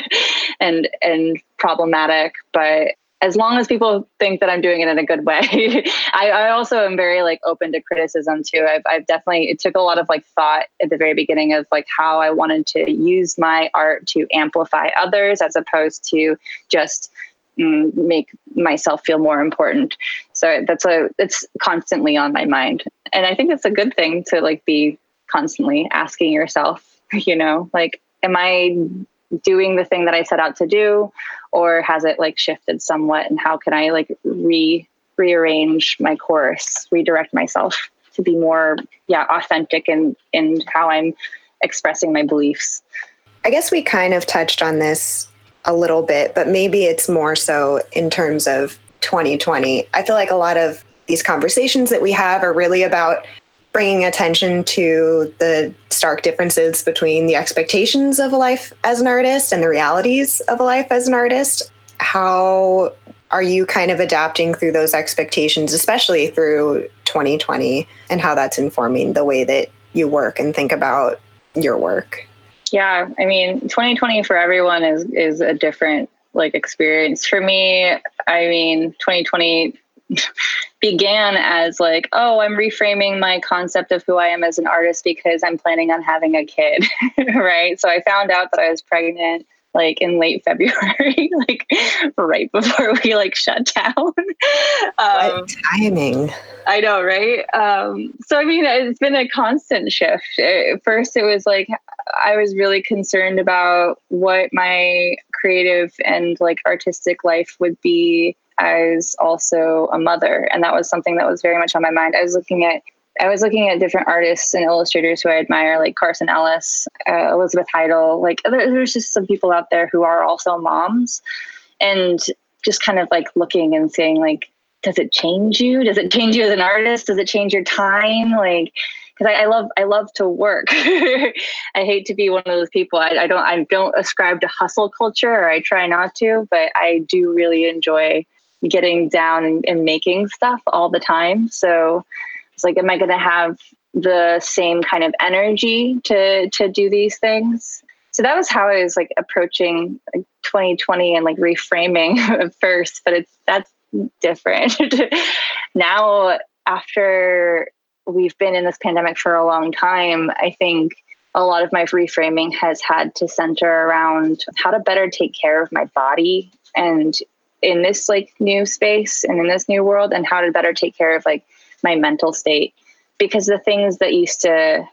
[LAUGHS] and and problematic. But as long as people think that I'm doing it in a good way, [LAUGHS] I, I, also am very like open to criticism too. I've, I've definitely it took a lot of like thought at the very beginning of like how I wanted to use my art to amplify others as opposed to just mm, make myself feel more important. So that's a it's constantly on my mind, and I think it's a good thing to like be constantly asking yourself, [LAUGHS] you know, like, am I doing the thing that I set out to do, or has it like shifted somewhat? And how can I like re rearrange my course, redirect myself to be more yeah authentic in in how I'm expressing my beliefs. I guess we kind of touched on this a little bit, but maybe it's more so in terms of 2020. I feel like a lot of these conversations that we have are really about bringing attention to the stark differences between the expectations of a life as an artist and the realities of a life as an artist. How are you kind of adapting through those expectations, especially through 2020, and how that's informing the way that you work and think about your work? Yeah, I mean, 2020 for everyone is is a different like experience. For me, I mean, 2020 began as like, oh, I'm reframing my concept of who I am as an artist because I'm planning on having a kid, [LAUGHS] right? So I found out that I was pregnant like in late [LAUGHS] February, like right before we like shut down. um, what timing? I know, right? Um, so I mean, it's been a constant shift. At first, it was like I was really concerned about what my creative and like artistic life would be as also a mother, and that was something that was very much on my mind. I was looking at I was looking at different artists and illustrators who I admire, like Carson Ellis, uh, Elizabeth Haidle. Like, there, there's just some people out there who are also moms, and just kind of like looking and saying, like, does it change you? Does it change you as an artist? Does it change your time? Like, because I, I, love I love to work. [LAUGHS] I hate to be one of those people. I, I don't I don't ascribe to hustle culture, or I try not to, but I do really enjoy getting down and, making stuff all the time. So it's like, am I going to have the same kind of energy to to do these things? So that was how I was like approaching 2020 and like reframing [LAUGHS] at first, but it's that's different [LAUGHS] now. After we've been in this pandemic for a long time, I think a lot of my reframing has had to center around how to better take care of my body and in this like new space and in this new world and how to better take care of like my mental state. Because the things that used to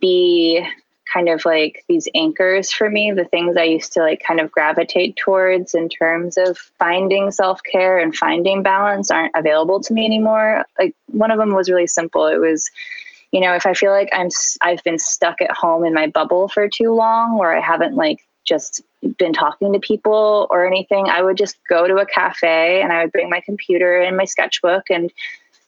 be kind of like these anchors for me the things i used to like kind of gravitate towards in terms of finding self-care and finding balance aren't available to me anymore. Like one of them was really simple. It was you know if i feel like i'm i've been stuck at home in my bubble for too long or i haven't like just been talking to people or anything i would just go to a cafe and i would bring my computer and my sketchbook and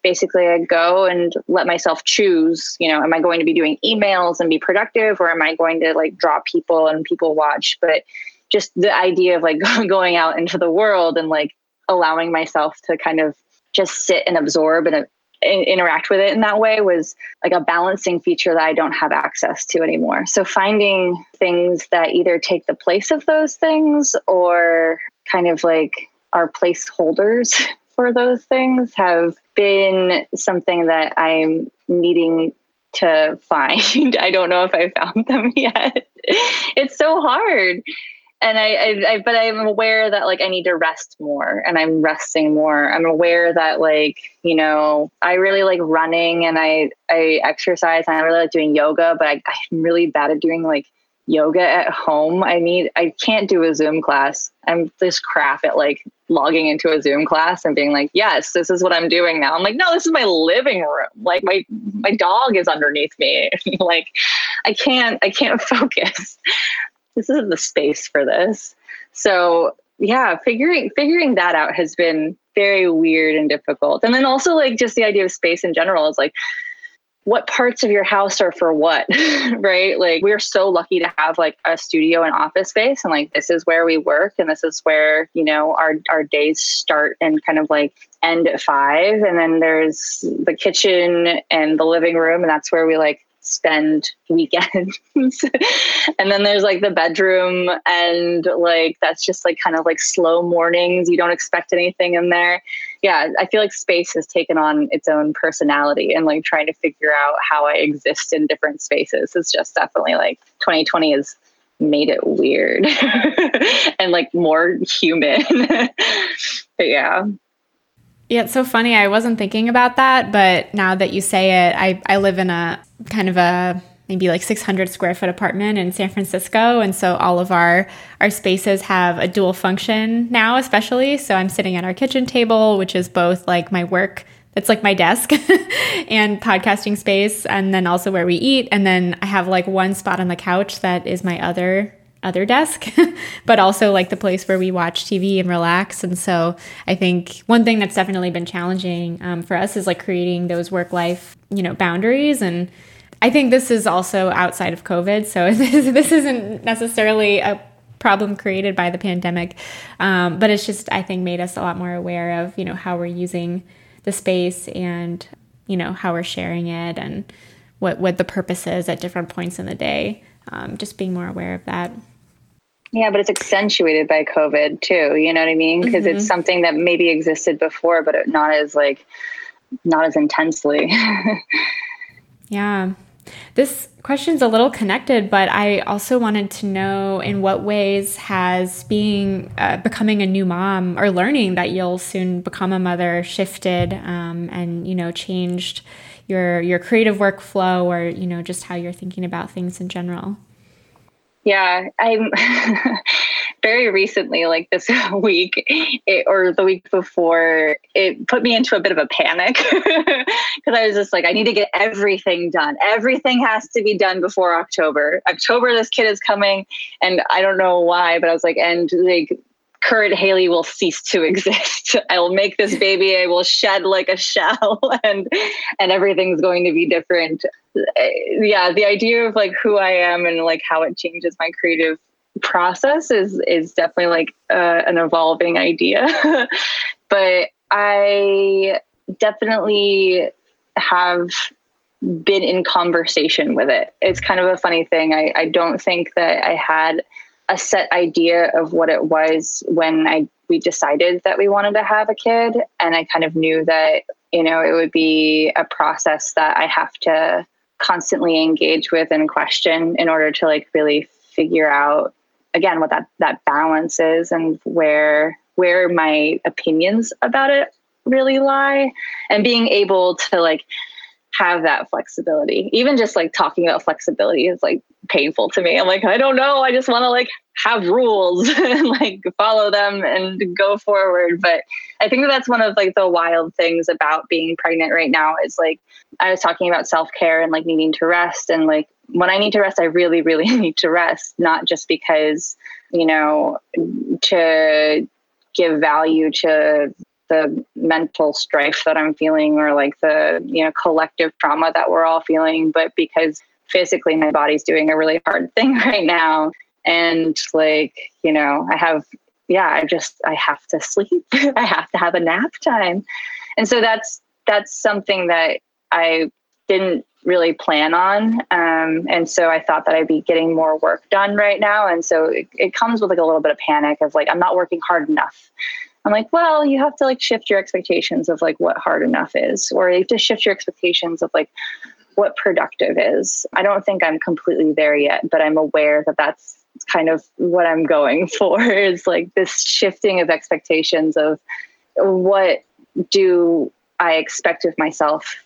basically I'd go and let myself choose, you know, am I going to be doing emails and be productive or am I going to like draw people and people watch? But just the idea of like [LAUGHS] going out into the world and like allowing myself to kind of just sit and absorb and uh, interact with it in that way was like a balancing feature that I don't have access to anymore. So finding things that either take the place of those things or kind of like are placeholders [LAUGHS] for those things have been something that I'm needing to [LAUGHS] find. I don't know if I found them [LAUGHS] yet. it's so hard. And I, I, I, but I'm aware that like I need to rest more and I'm resting more. I'm aware that like, you know, I really like running and I, I exercise and I really like doing yoga, but I, I'm really bad at doing like yoga at home. I need, I can't do a Zoom class. I'm this crap at like logging into a Zoom class and being like, yes, this is what I'm doing now. I'm like, no, this is my living room. Like my, my dog is underneath me. [LAUGHS] like I can't, I can't [LAUGHS] focus this isn't the space for this. So yeah, figuring figuring that out has been very weird and difficult. And then also like just the idea of space in general is like what parts of your house are for what, [LAUGHS] right? Like we're so lucky to have like a studio and office space and like this is where we work and this is where, you know, our our days start and kind of like end at 5 and then there's the kitchen and the living room and that's where we like spend weekends. [LAUGHS] and then there's like the bedroom and like that's just like kind of like slow mornings. You don't expect anything in there. Yeah, I feel like space has taken on its own personality and like trying to figure out how I exist in different spaces is just definitely like 2020 has made it weird [LAUGHS] and like more human. [LAUGHS] but yeah. Yeah, it's so funny. I wasn't thinking about that, but now that you say it, I, I live in a kind of a maybe like 600 square foot apartment in San Francisco. And so all of our, our spaces have a dual function now, especially. So I'm sitting at our kitchen table, which is both like my work, it's like my desk [LAUGHS] and podcasting space, and then also where we eat. And then I have like one spot on the couch that is my other other desk, [LAUGHS] but also like the place where we watch TV and relax. And so I think one thing that's definitely been challenging um, for us is like creating those work life, you know, boundaries. And I think this is also outside of COVID. So [LAUGHS] this, this isn't necessarily a problem created by the pandemic, um, but it's just, I think, made us a lot more aware of, you know, how we're using the space and, you know, how we're sharing it and what, what the purpose is at different points in the day. Um, just being more aware of that. Yeah, but it's accentuated by COVID too. You know what I mean? Because mm-hmm. it's something that maybe existed before, but not as like not as intensely. [LAUGHS] yeah. This question's a little connected, but I also wanted to know in what ways has being uh, becoming a new mom or learning that you'll soon become a mother shifted um, and you know changed your your creative workflow or you know just how you're thinking about things in general. Yeah, I'm [LAUGHS] very recently, like this [LAUGHS] week it, or the week before, it put me into a bit of a panic [LAUGHS] because I was just like, I need to get everything done. Everything has to be done before October. October, this kid is coming, and I don't know why, but I was like, and like current Haley will cease to [LAUGHS] exist. I will make this baby. I will shed like a shell, and and everything's going to be different. Eh, yeah, the idea of like who I am and like how it changes my creative process is is definitely like uh, an evolving idea. [LAUGHS] but I definitely have been in conversation with it. It's kind of a funny thing. I, I don't think that I had a set idea of what it was when I we decided that we wanted to have a kid and I kind of knew that you know it would be a process that I have to constantly engage with and question in order to like really figure out again what that that balance is and where where my opinions about it really lie and being able to like have that flexibility. Even just like talking about flexibility is like painful to me. I'm like, I don't know. I just want to like have rules [LAUGHS] and like follow them and go forward. But I think that that's one of like the wild things about being pregnant right now is like I was talking about self care and like needing to rest. And like when I need to rest, I really, really [LAUGHS] need to rest, not just because, you know, to give value to the mental strife that I'm feeling or like the, you know, collective trauma that we're all feeling, but because physically my body's doing a really hard [LAUGHS] thing right now. And like, you know, I have, yeah, I just, I have to sleep. [LAUGHS] I have to have a nap time. And so that's, that's something that I didn't really plan on. Um, and so I thought that I'd be getting more work done right now. And so it, it comes with like a little bit of panic of like, I'm not working hard enough. I'm like, well, you have to like shift your expectations of like what hard enough is, or you have to shift your expectations of like what productive is. I don't think I'm completely there yet, but I'm aware that that's kind of what I'm going [LAUGHS] for is like this shifting of expectations of what do I expect of myself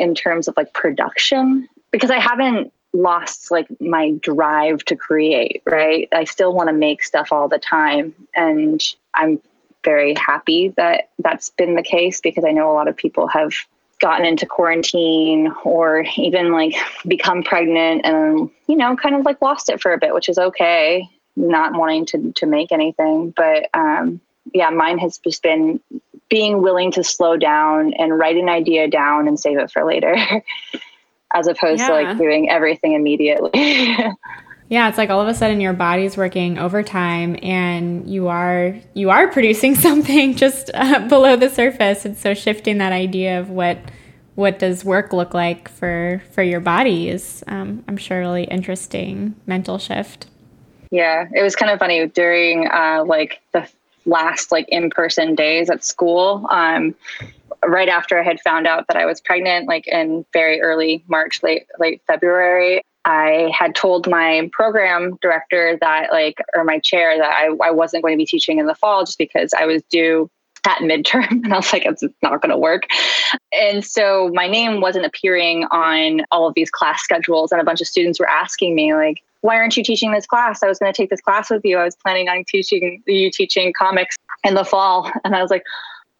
in terms of like production because I haven't lost like my drive to create, right? I still want to make stuff all the time and I'm very happy that that's been the case because I know a lot of people have gotten into quarantine or even like become pregnant and you know kind of like lost it for a bit which is okay not wanting to to make anything but um yeah mine has just been being willing to slow down and write an idea down and save it for later [LAUGHS] as opposed yeah. to like doing everything immediately [LAUGHS] Yeah, it's like all of a sudden your body's working overtime and you are you are producing [LAUGHS] something just uh, below the surface and so shifting that idea of what what does work look like for for your body is um, I'm sure really interesting mental shift. Yeah, it was kind of funny during uh, like the last like in-person days at school. Um, right after I had found out that I was pregnant, like in very early March, late late February, I had told my program director that, like, or my chair that I, I wasn't going to be teaching in the fall just because I was due at [LAUGHS] midterm. And I was like, it's not going to work. And so my name wasn't appearing on all of these class schedules. And a bunch of students were asking me, like, why aren't you teaching this class? I was going to take this class with you. I was planning on teaching you teaching comics in the fall. And I was like,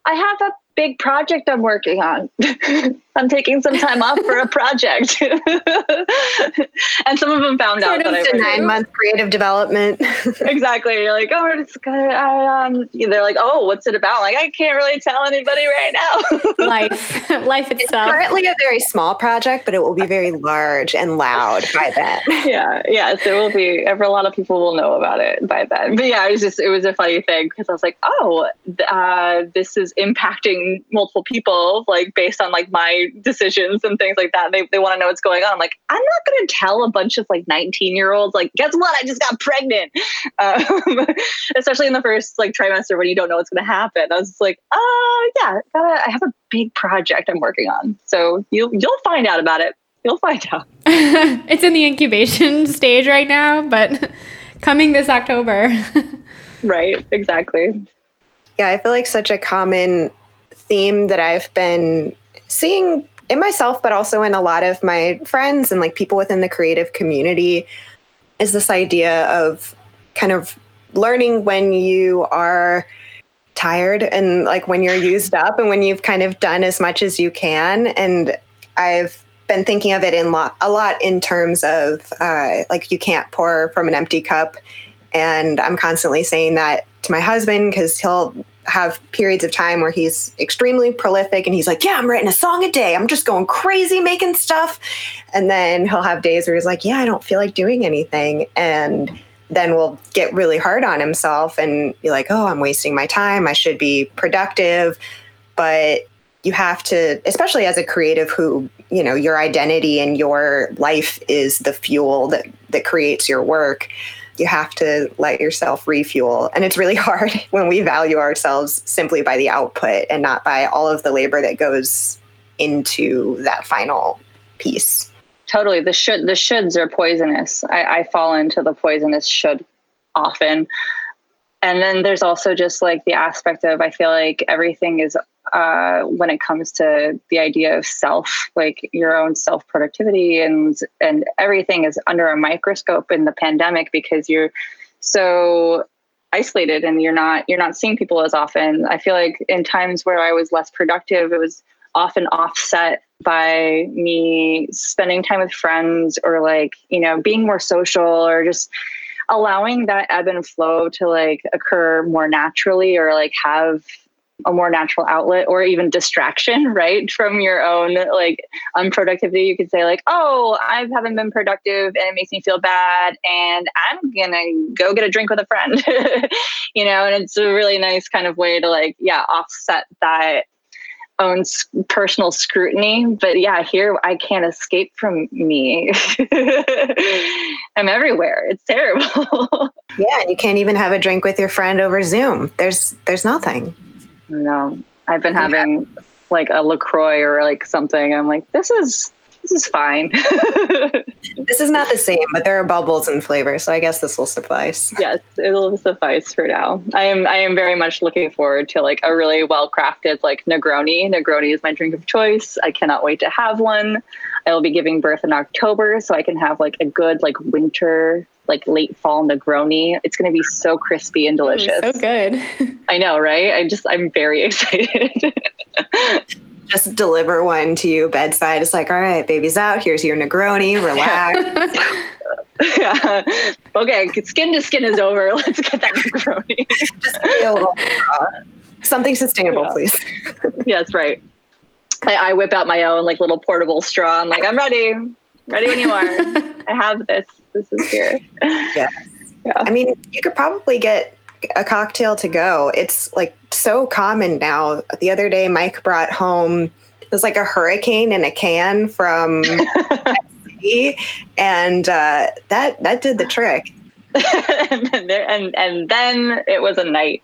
I have a big project I'm working on. [LAUGHS] I'm taking some time off for a project. [LAUGHS] and some of them found sort out that I nine month creative development. [LAUGHS] exactly. You're like, oh, it's good. I, um, they're like, oh, what's it about? Like, I can't really tell anybody right now. [LAUGHS] life, life itself. It's currently a very small project, but it will be very large and loud by then. yeah, yes, it will be. Ever A lot of people will know about it by then. But yeah, it was just, it was a funny thing because I was like, oh, uh, this is impacting multiple people like based on like my decisions and things like that. They, they want to know what's going on. I'm like, I'm not going to tell a bunch of like 19 year olds, like, guess what? I just got pregnant. [LAUGHS] Um, especially in the first like trimester when you don't know what's going to happen. I was like, uh, yeah, gotta, I have a big project I'm working on. So you'll, you'll find out about it. You'll find out. [LAUGHS] it's in the incubation [LAUGHS] stage right now, but coming this October. right. Exactly. Yeah, I feel like such a common theme that I've been seeing in myself, but also in a lot of my friends and like people within the creative community is this idea of kind of learning when you are tired and like when you're used up and when you've kind of done as much as you can. And I've been thinking of it in lot, a lot in terms of uh, like you can't pour from an empty cup. And I'm constantly saying that to my husband because he'll have periods of time where he's extremely prolific and he's like, Yeah, I'm writing a song a day. I'm just going crazy making stuff. And then he'll have days where he's like, Yeah, I don't feel like doing anything. And then will get really hard on himself and be like, Oh, I'm wasting my time. I should be productive. But you have to, especially as a creative who, you know, your identity and your life is the fuel that, that creates your work you have to let yourself refuel. And it's really [LAUGHS] hard when we value ourselves simply by the output and not by all of the labor that goes into that final piece. Totally. The should the shoulds are poisonous. I, I fall into the poisonous should often. And then there's also just like the aspect of I feel like everything is uh, when it comes to the idea of self, like your own self productivity and and everything is under a microscope in the pandemic because you're so isolated and you're not you're not seeing people as often. I feel like in times where I was less productive, it was often offset by me spending time with friends or like you know being more social or just allowing that ebb and flow to like occur more naturally or like have a more natural outlet or even distraction, [LAUGHS] right? From your own like unproductivity. You could say, like, oh, I haven't been productive and it makes me feel bad. And I'm gonna go get a drink with a friend. [LAUGHS] you know, and it's a really nice kind of way to like, yeah, offset that own personal scrutiny. But yeah, here I can't escape from me. [LAUGHS] I'm everywhere. It's terrible. yeah, you can't even have a drink with your friend over Zoom. There's there's nothing. No, I've been having yeah. like a LaCroix or like something. I'm like, this is, this is fine. [LAUGHS] this is not the same, but there are bubbles and flavor, so I guess this will suffice. Yes, it'll suffice for now. I am I am very much looking forward to like a really well crafted like Negroni. Negroni is my drink of choice. I cannot wait to have one. I will be giving birth in October, so I can have like a good like winter like late fall Negroni. It's going to be so crispy and delicious. so good. I know, right? I just I'm very [LAUGHS] excited. just deliver one to you bedside. It's like, all right, baby's out. Here's your Negroni. Relax. yeah. [LAUGHS] [LAUGHS] Okay, skin to skin is over. Let's get that Negroni. just a little, uh, something sustainable, yeah. please. yes, right. I, I, whip out my own like little portable straw. I'm like, I'm ready. Ready when you are. I have this. This is here. [LAUGHS] Yeah. yeah. I mean, you could probably get a cocktail to go. It's like so common now. The other day, Mike brought home it was like a hurricane in a can from [LAUGHS] and uh, that that did the trick. [LAUGHS] and, and and then it was a night.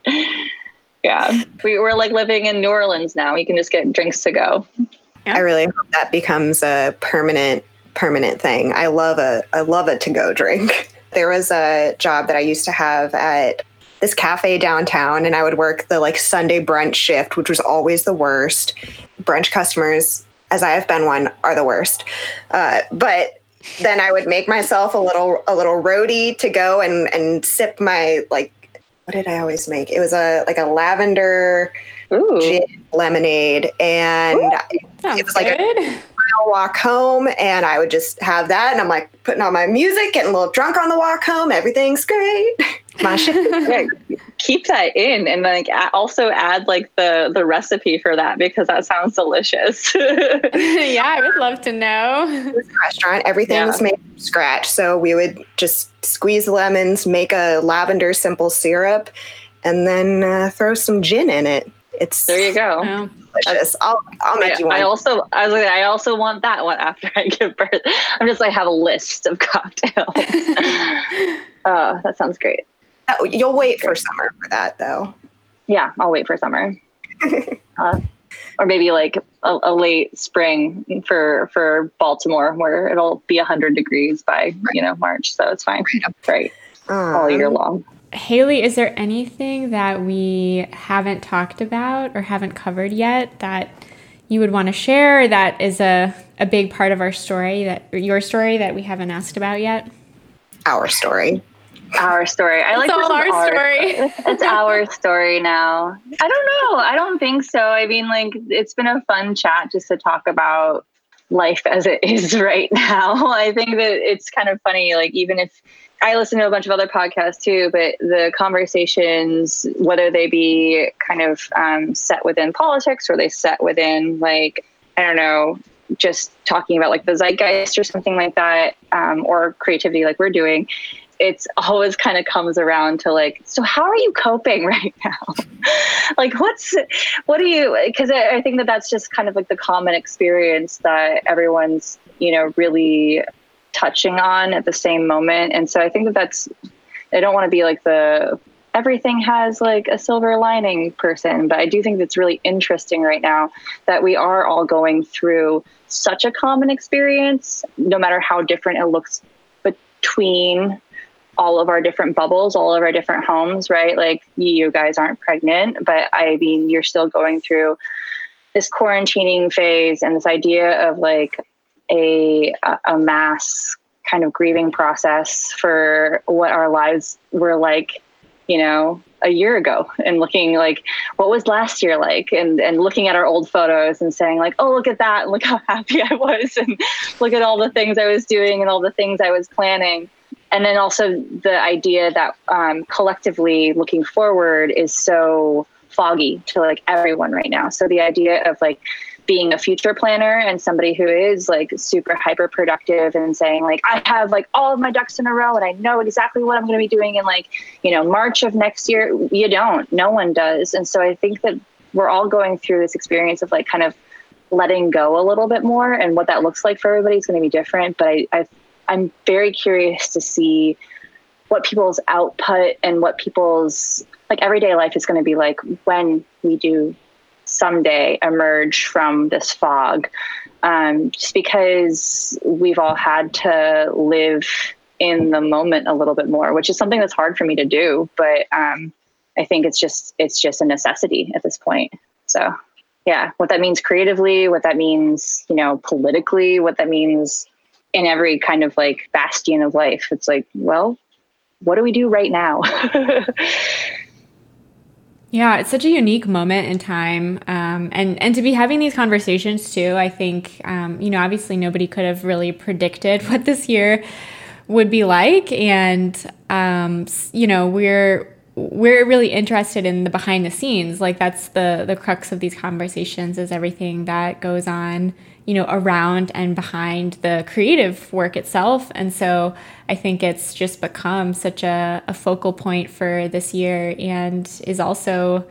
Yeah, we were like living in New Orleans now. You can just get drinks to go. I really hope that becomes a permanent permanent thing. I love a I love a to go drink. [LAUGHS] There was a job that I used to have at this cafe downtown and I would work the like Sunday brunch shift, which was always the worst. Brunch customers, as I have been one, are the worst. Uh, but then I would make myself a little a little roadie to go and and sip my like what did I always make? It was a like a lavender gin lemonade and Ooh, it was like good. a mile walk home and I would just have that and I'm like putting on my music, getting a little drunk on the walk home. Everything's great. [LAUGHS] My shit. Keep that in and like also add like the the recipe for that because that sounds delicious. [LAUGHS] yeah, I would love to know. This restaurant, everything yeah. was made from scratch. So we would just squeeze lemons, make a lavender simple syrup, and then uh, throw some gin in it. It's there you go. Delicious. I'll I'll make I, you one. I also I was like I also want that one after I [LAUGHS] give birth. I'm just like have a list of [LAUGHS] cocktails. [LAUGHS] uh, that sounds great. Oh, you'll wait for summer for that though. Yeah, I'll wait for summer. uh, or maybe like a, a, late spring for for Baltimore, where it'll be hundred degrees by you know March, so it's fine. Right, um, all year long. Hayley, is there anything that we haven't talked about or haven't covered yet that you would want to share that is a, a big part of our story that your story that we haven't asked about yet? Our story. Our story. I like all our, our story. [LAUGHS] it's our story now. I don't know. I don't think so. I mean, like, it's been a fun chat just to talk about life as it is [LAUGHS] right now. I think that it's kind of funny. Like, even if I listen to a bunch of other podcasts too, but the conversations, whether they be kind of um, set within politics or they set within, like, I don't know, just talking about like the zeitgeist or something like that, um, or creativity like we're doing, it's always kind of comes around to like so how are you coping [LAUGHS] right now? [LAUGHS] Like what's what do you because I, I think that that's just kind of like the common experience that everyone's you know really touching on at the same moment and so i think that that's i don't want to be like the everything has like a silver lining person but i do think that's really interesting right now that we are all going through such a common experience no matter how different it looks between all of our different bubbles, all of our different homes, right? Like you guys aren't pregnant, but I mean, you're still going through this quarantining phase and this idea of like a a mass kind of grieving process for what our lives were like, you know, a year ago and looking like what was last year like? And and looking at our old photos and saying like oh look at that. And look how [LAUGHS] happy I was. And look at all the things I was doing and all the things I was planning. And then also the idea that um, collectively looking forward is so foggy to like everyone right now. So the idea of like being a future planner and somebody who is like super hyper productive and saying like i have like all of my ducks in a row and i know exactly what i'm going to be doing in like you know march of next year. You don't. No one does. And so i think that we're all going through this experience of like kind of letting go a little bit more and what that looks like for everybody is going to be different. But i, I I'm very curious to see what people's output and what people's like everyday life is going to be like when we do someday emerge from this fog um, just because we've all had to live in the moment a little bit more, which is something that's hard for me to do. But um, I think it's just it's just a necessity at this point. So yeah, what that means creatively, what that means, you know, politically, what that means in every kind of like bastion of life. It's like, well, what do we do right now? [LAUGHS] Yeah, it's such a unique moment in time, um, and and to be having these conversations too. I think um, you know, obviously, nobody could have really predicted [LAUGHS] what this year would be like, and um, you know, we're we're really interested in the behind the scenes. Like that's the the crux of these conversations is everything that goes on you know, around and behind the creative work itself. And so I think it's just become such a, a focal point for this year and is also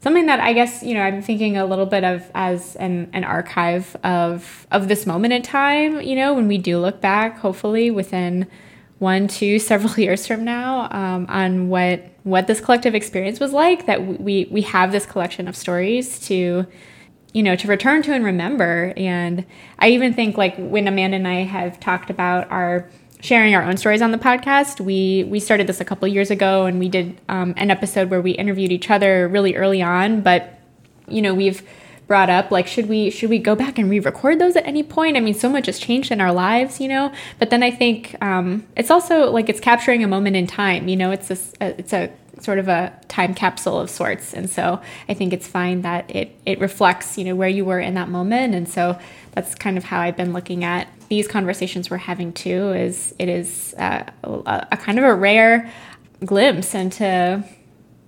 something that I guess, you know, I'm thinking a little bit of as an, an archive of of this moment in time, you know, when we do look back, hopefully within one, two, [LAUGHS] several years from now, um, on what what this collective experience was like, that we we have this collection of stories to you know, to return to and remember. And I even think like when Amanda and I have talked about our sharing our own stories on the podcast, we we started this a couple years ago, and we did um, an episode where we interviewed each other really early on. But you know, we've brought up like should we should we go back and re-record those at any point i mean so much has changed in our lives you know but then i think um, it's also like it's capturing a moment in time you know it's a it's a sort of a time capsule of sorts. And so I think it's fine that it it reflects, you know, where you were in that moment. And so that's kind of how I've been looking at these conversations we're having too. Is it is uh, a, a kind of a rare glimpse into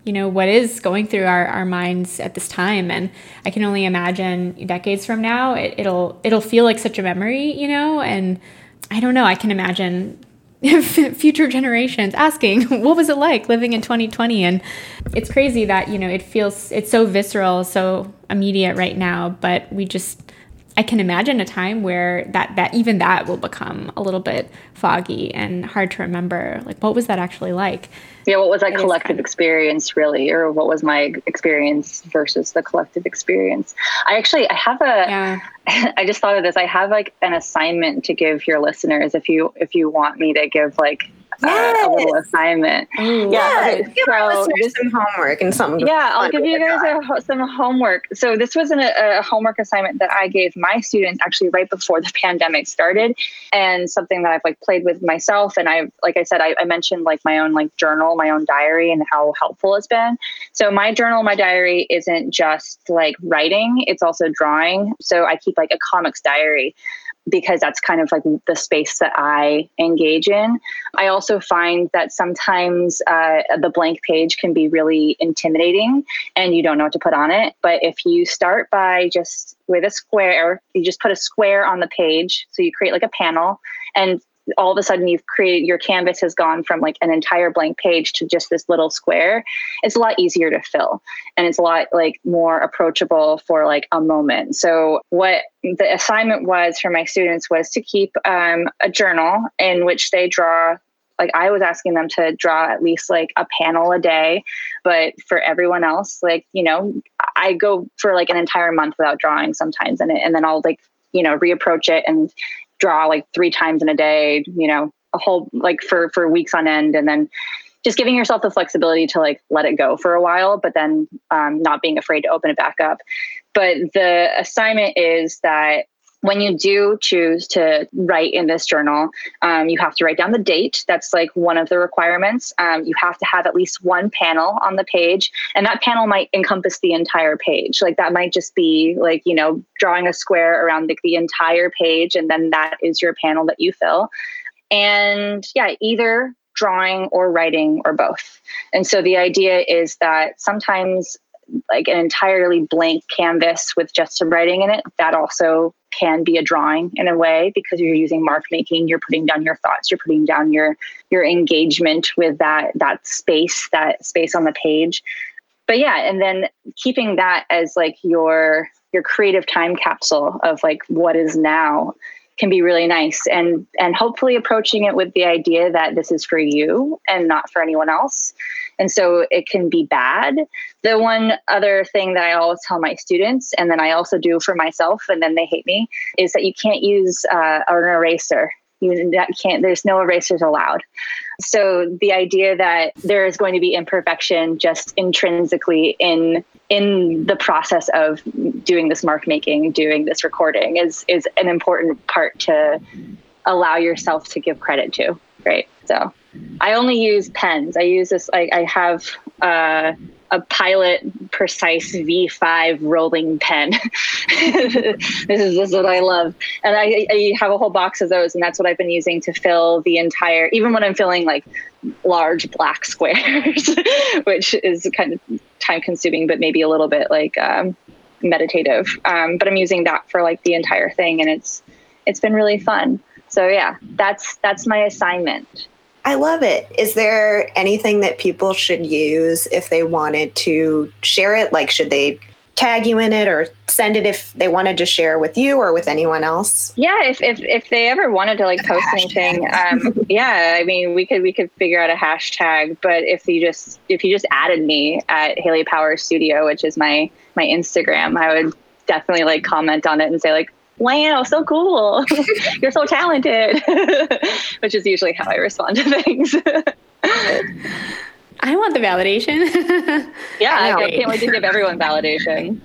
you know what is going through our, our minds at this time and i can only imagine decades from now it, it'll it'll feel like such a memory you know and i don't know i can imagine [LAUGHS] future generations asking what was it like living in 2020 and it's crazy that you know it feels it's so visceral so immediate right now but we just I can imagine a time where that that even that will become a little bit foggy and hard to remember. Like, what was that actually like? Yeah, what was that collective experience really, or what was my experience versus the collective experience? I actually I have a. Yeah. [LAUGHS] I just thought of this. I have like an assignment to give your listeners if you if you want me to give like yes. a little assignment. Yeah, okay. give so this, some homework and something. Yeah, I'll give you guys a, some homework. So this was an, a homework assignment that I gave my students actually right before the [LAUGHS] pandemic started, and something that I've like played with myself. And I've, like I said, I, I mentioned like my own like journal, my own diary, and how helpful it's been. So my journal, my diary isn't just like writing; it's also drawing. So I keep like a comics diary because that's kind of like the space that I engage in. I also find that sometimes uh, the blank page can be really intimidating and you don't know what to put on it. But if you start by just with a square, you just put a square on the page. So you create like a panel and all of a sudden you've created your canvas has gone from like an entire blank page to just this little square it's a lot easier to fill. And it's a lot like more approachable for like a moment. So what the assignment was for my students was to keep um, a journal in which they draw like I was asking them to draw at least like a panel a day, but for everyone else, like you know, I go for like an entire month without drawing sometimes, and and then I'll like you know reapproach it and draw like three times in a day, you know, a whole like for for weeks on end, and then just giving yourself the flexibility to like let it go for a while, but then um, not being afraid to open it back up. But the assignment is that when you do choose to write in this journal, um, you have to write down the date. That's like one of the requirements. Um, you have to have at least one panel on the page, and that panel might encompass the entire page. Like that might just be like, you know, drawing a square around the, the entire page, and then that is your panel that you fill. And yeah, either drawing or writing or both. And so the idea is that sometimes like an entirely blank canvas with just some writing in it, that also can be a drawing in a way because you're using mark making you're putting down your thoughts you're putting down your your engagement with that that space that space on the page. But yeah and then keeping that as like your your creative time capsule of like what is now can be really nice and and hopefully approaching it with the idea that this is for you and not for anyone else. And so it can be bad. The one other thing that i always tell my students and then i also do for myself and then they hate me is that you can't use uh, an eraser. You can't there's no erasers allowed. So the idea that there is going to be imperfection just intrinsically in in the process of doing this mark making doing this recording is is an important part to allow yourself to give credit to right so i only use pens i use this like i have uh a Pilot Precise V5 rolling pen. [LAUGHS] this is this is what I love, and I, I have a whole box of those, and that's what I've been using to fill the entire. Even when I'm filling like large black [LAUGHS] squares, which is kind of time consuming, but maybe a little bit like um, meditative. Um, but I'm using that for like the entire thing, and it's it's been really fun. So yeah, that's that's my assignment. I love it. Is there anything that people should use if they wanted to share it? Like, should they tag you in it or send it if they wanted to share with you or with anyone else? Yeah, if if, if they ever wanted to like post anything, um, [LAUGHS] yeah, I mean, we could we could figure out a hashtag. But if you just if you just added me at Hayley Power Studio, which is my my Instagram, I would definitely like comment on it and say like, wow, so cool. [LAUGHS] You're so talented, [LAUGHS] which is usually how I respond to things. I want the validation. [LAUGHS] yeah, I, I, can't wait to give everyone validation.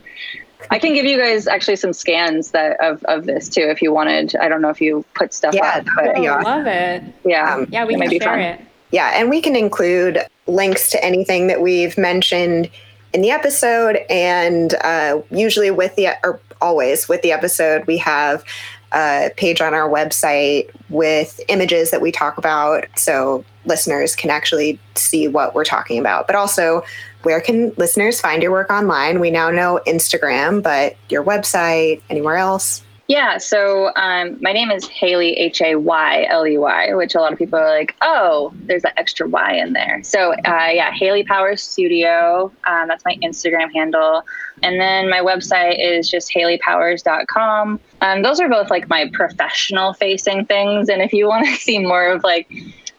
I can give you guys actually some scans that of, of this too if you wanted. I don't know if you put stuff yeah, up. But, yeah, love it. Yeah, um, yeah, we can share fun. it. Yeah, and we can include links to anything that we've mentioned in the episode, and uh, usually with the or always with the episode, we have a page on our website with images that we talk about so listeners can actually see what we're talking about. But also, where can listeners find your work online? We now know Instagram, but your website, anywhere else? Yeah, so um, my name is Hayley H A Y L E Y, which a lot of people are like, oh, there's that extra Y in there. So uh, yeah, Hayley Power Studio. Um, that's my Instagram handle, and then my website is just hayleypowers.com. Um, those are both like my professional facing things, and if you want to [LAUGHS] see more of like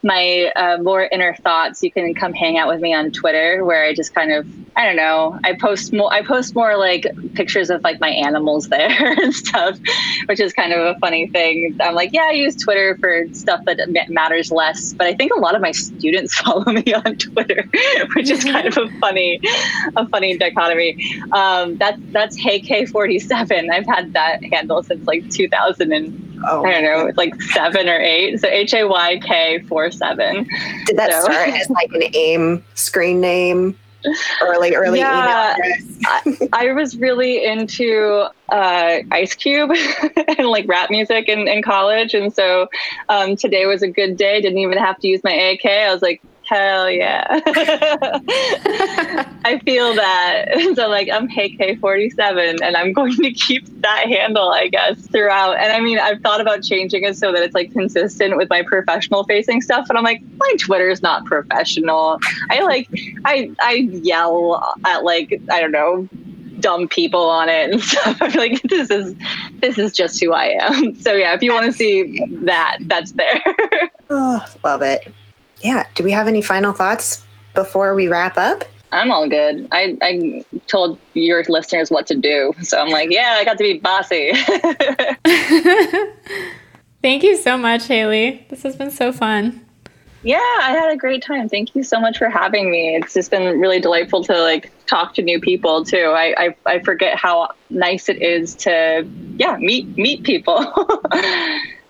my uh, more inner thoughts, you can come hang out with me on Twitter, where I just kind of I don't know. I post more. I post more like pictures of like my animals [LAUGHS] there and stuff, which is kind of a funny thing. I'm like, yeah, I use Twitter for stuff that matters less, but I think a lot of my students [LAUGHS] follow me on Twitter, which is kind of a funny, a funny dichotomy. Um, that's that's HayK47. I've had that handle since like 2000 and oh, I don't know, like seven or eight. So H A Y K four seven. Did that so. start as like an AIM screen name? Early, early yeah, I, I, was really into uh, Ice Cube [LAUGHS] and like rap music in, in college. And so um, today was a good day. Didn't even have to use my AK. I was like, Hell yeah. [LAUGHS] I feel that. [LAUGHS] So like I'm HK47 and I'm going to keep that handle, I guess, throughout. And I mean, I've thought about changing it so that it's like consistent with my professional facing stuff. But I'm like, my Twitter is not professional. I like I I yell at like, I don't know, dumb people on it and [LAUGHS] stuff. I'm like, this is this is just who I am. So yeah, if you want to see that, that's there. oh, love it yeah, do we have any final thoughts before we wrap up? I'm all good. I, I told your listeners what to do. So I'm like, yeah, I got to be bossy. [LAUGHS] [LAUGHS] Thank you so much, Hayley. This has been so fun. Yeah, I had a great time. Thank you so much for having me. It's just been really delightful to like talk to new people too. I I, I forget how nice it is to yeah meet meet people. [LAUGHS]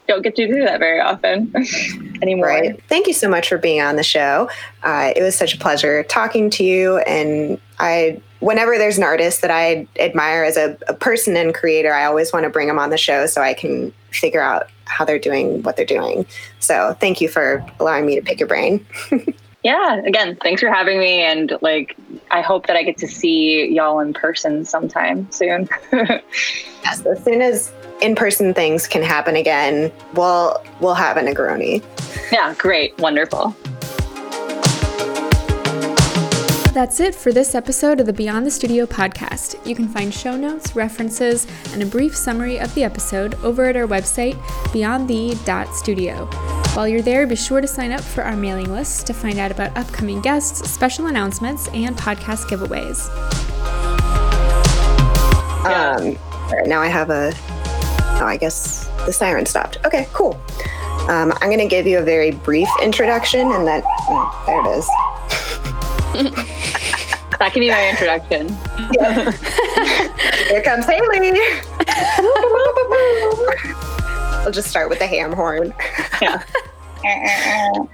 don't get to do that very often [LAUGHS] anymore. Right. Thank you so much for being on the show. Uh, it was such a pleasure talking to you. And I, whenever there's an artist that I admire as a, a person and creator, I always want to bring them on the show so I can figure out how they're doing what they're doing. So thank you for allowing me to pick your brain. [LAUGHS] yeah again thanks for having me and like i hope that i get to see y'all in person sometime soon [LAUGHS] yes as soon as in-person things can happen again, we'll we'll have a Negroni. Yeah, great, wonderful. that's it for this episode of the Beyond the Studio podcast. You can find show notes, references, and a brief summary of the episode over at our website, beyondthe.studio. While you're there, be sure to sign up for our mailing list to find out about upcoming guests, special announcements, and podcast giveaways. Um, now I have a. Oh, I guess the siren stopped. Okay, cool. Um, I'm going to give you a very brief introduction, and then oh, there it is. that can be my introduction. [LAUGHS] Here comes Hayley. [LAUGHS] I'll just start with the ham horn. Yeah. [LAUGHS]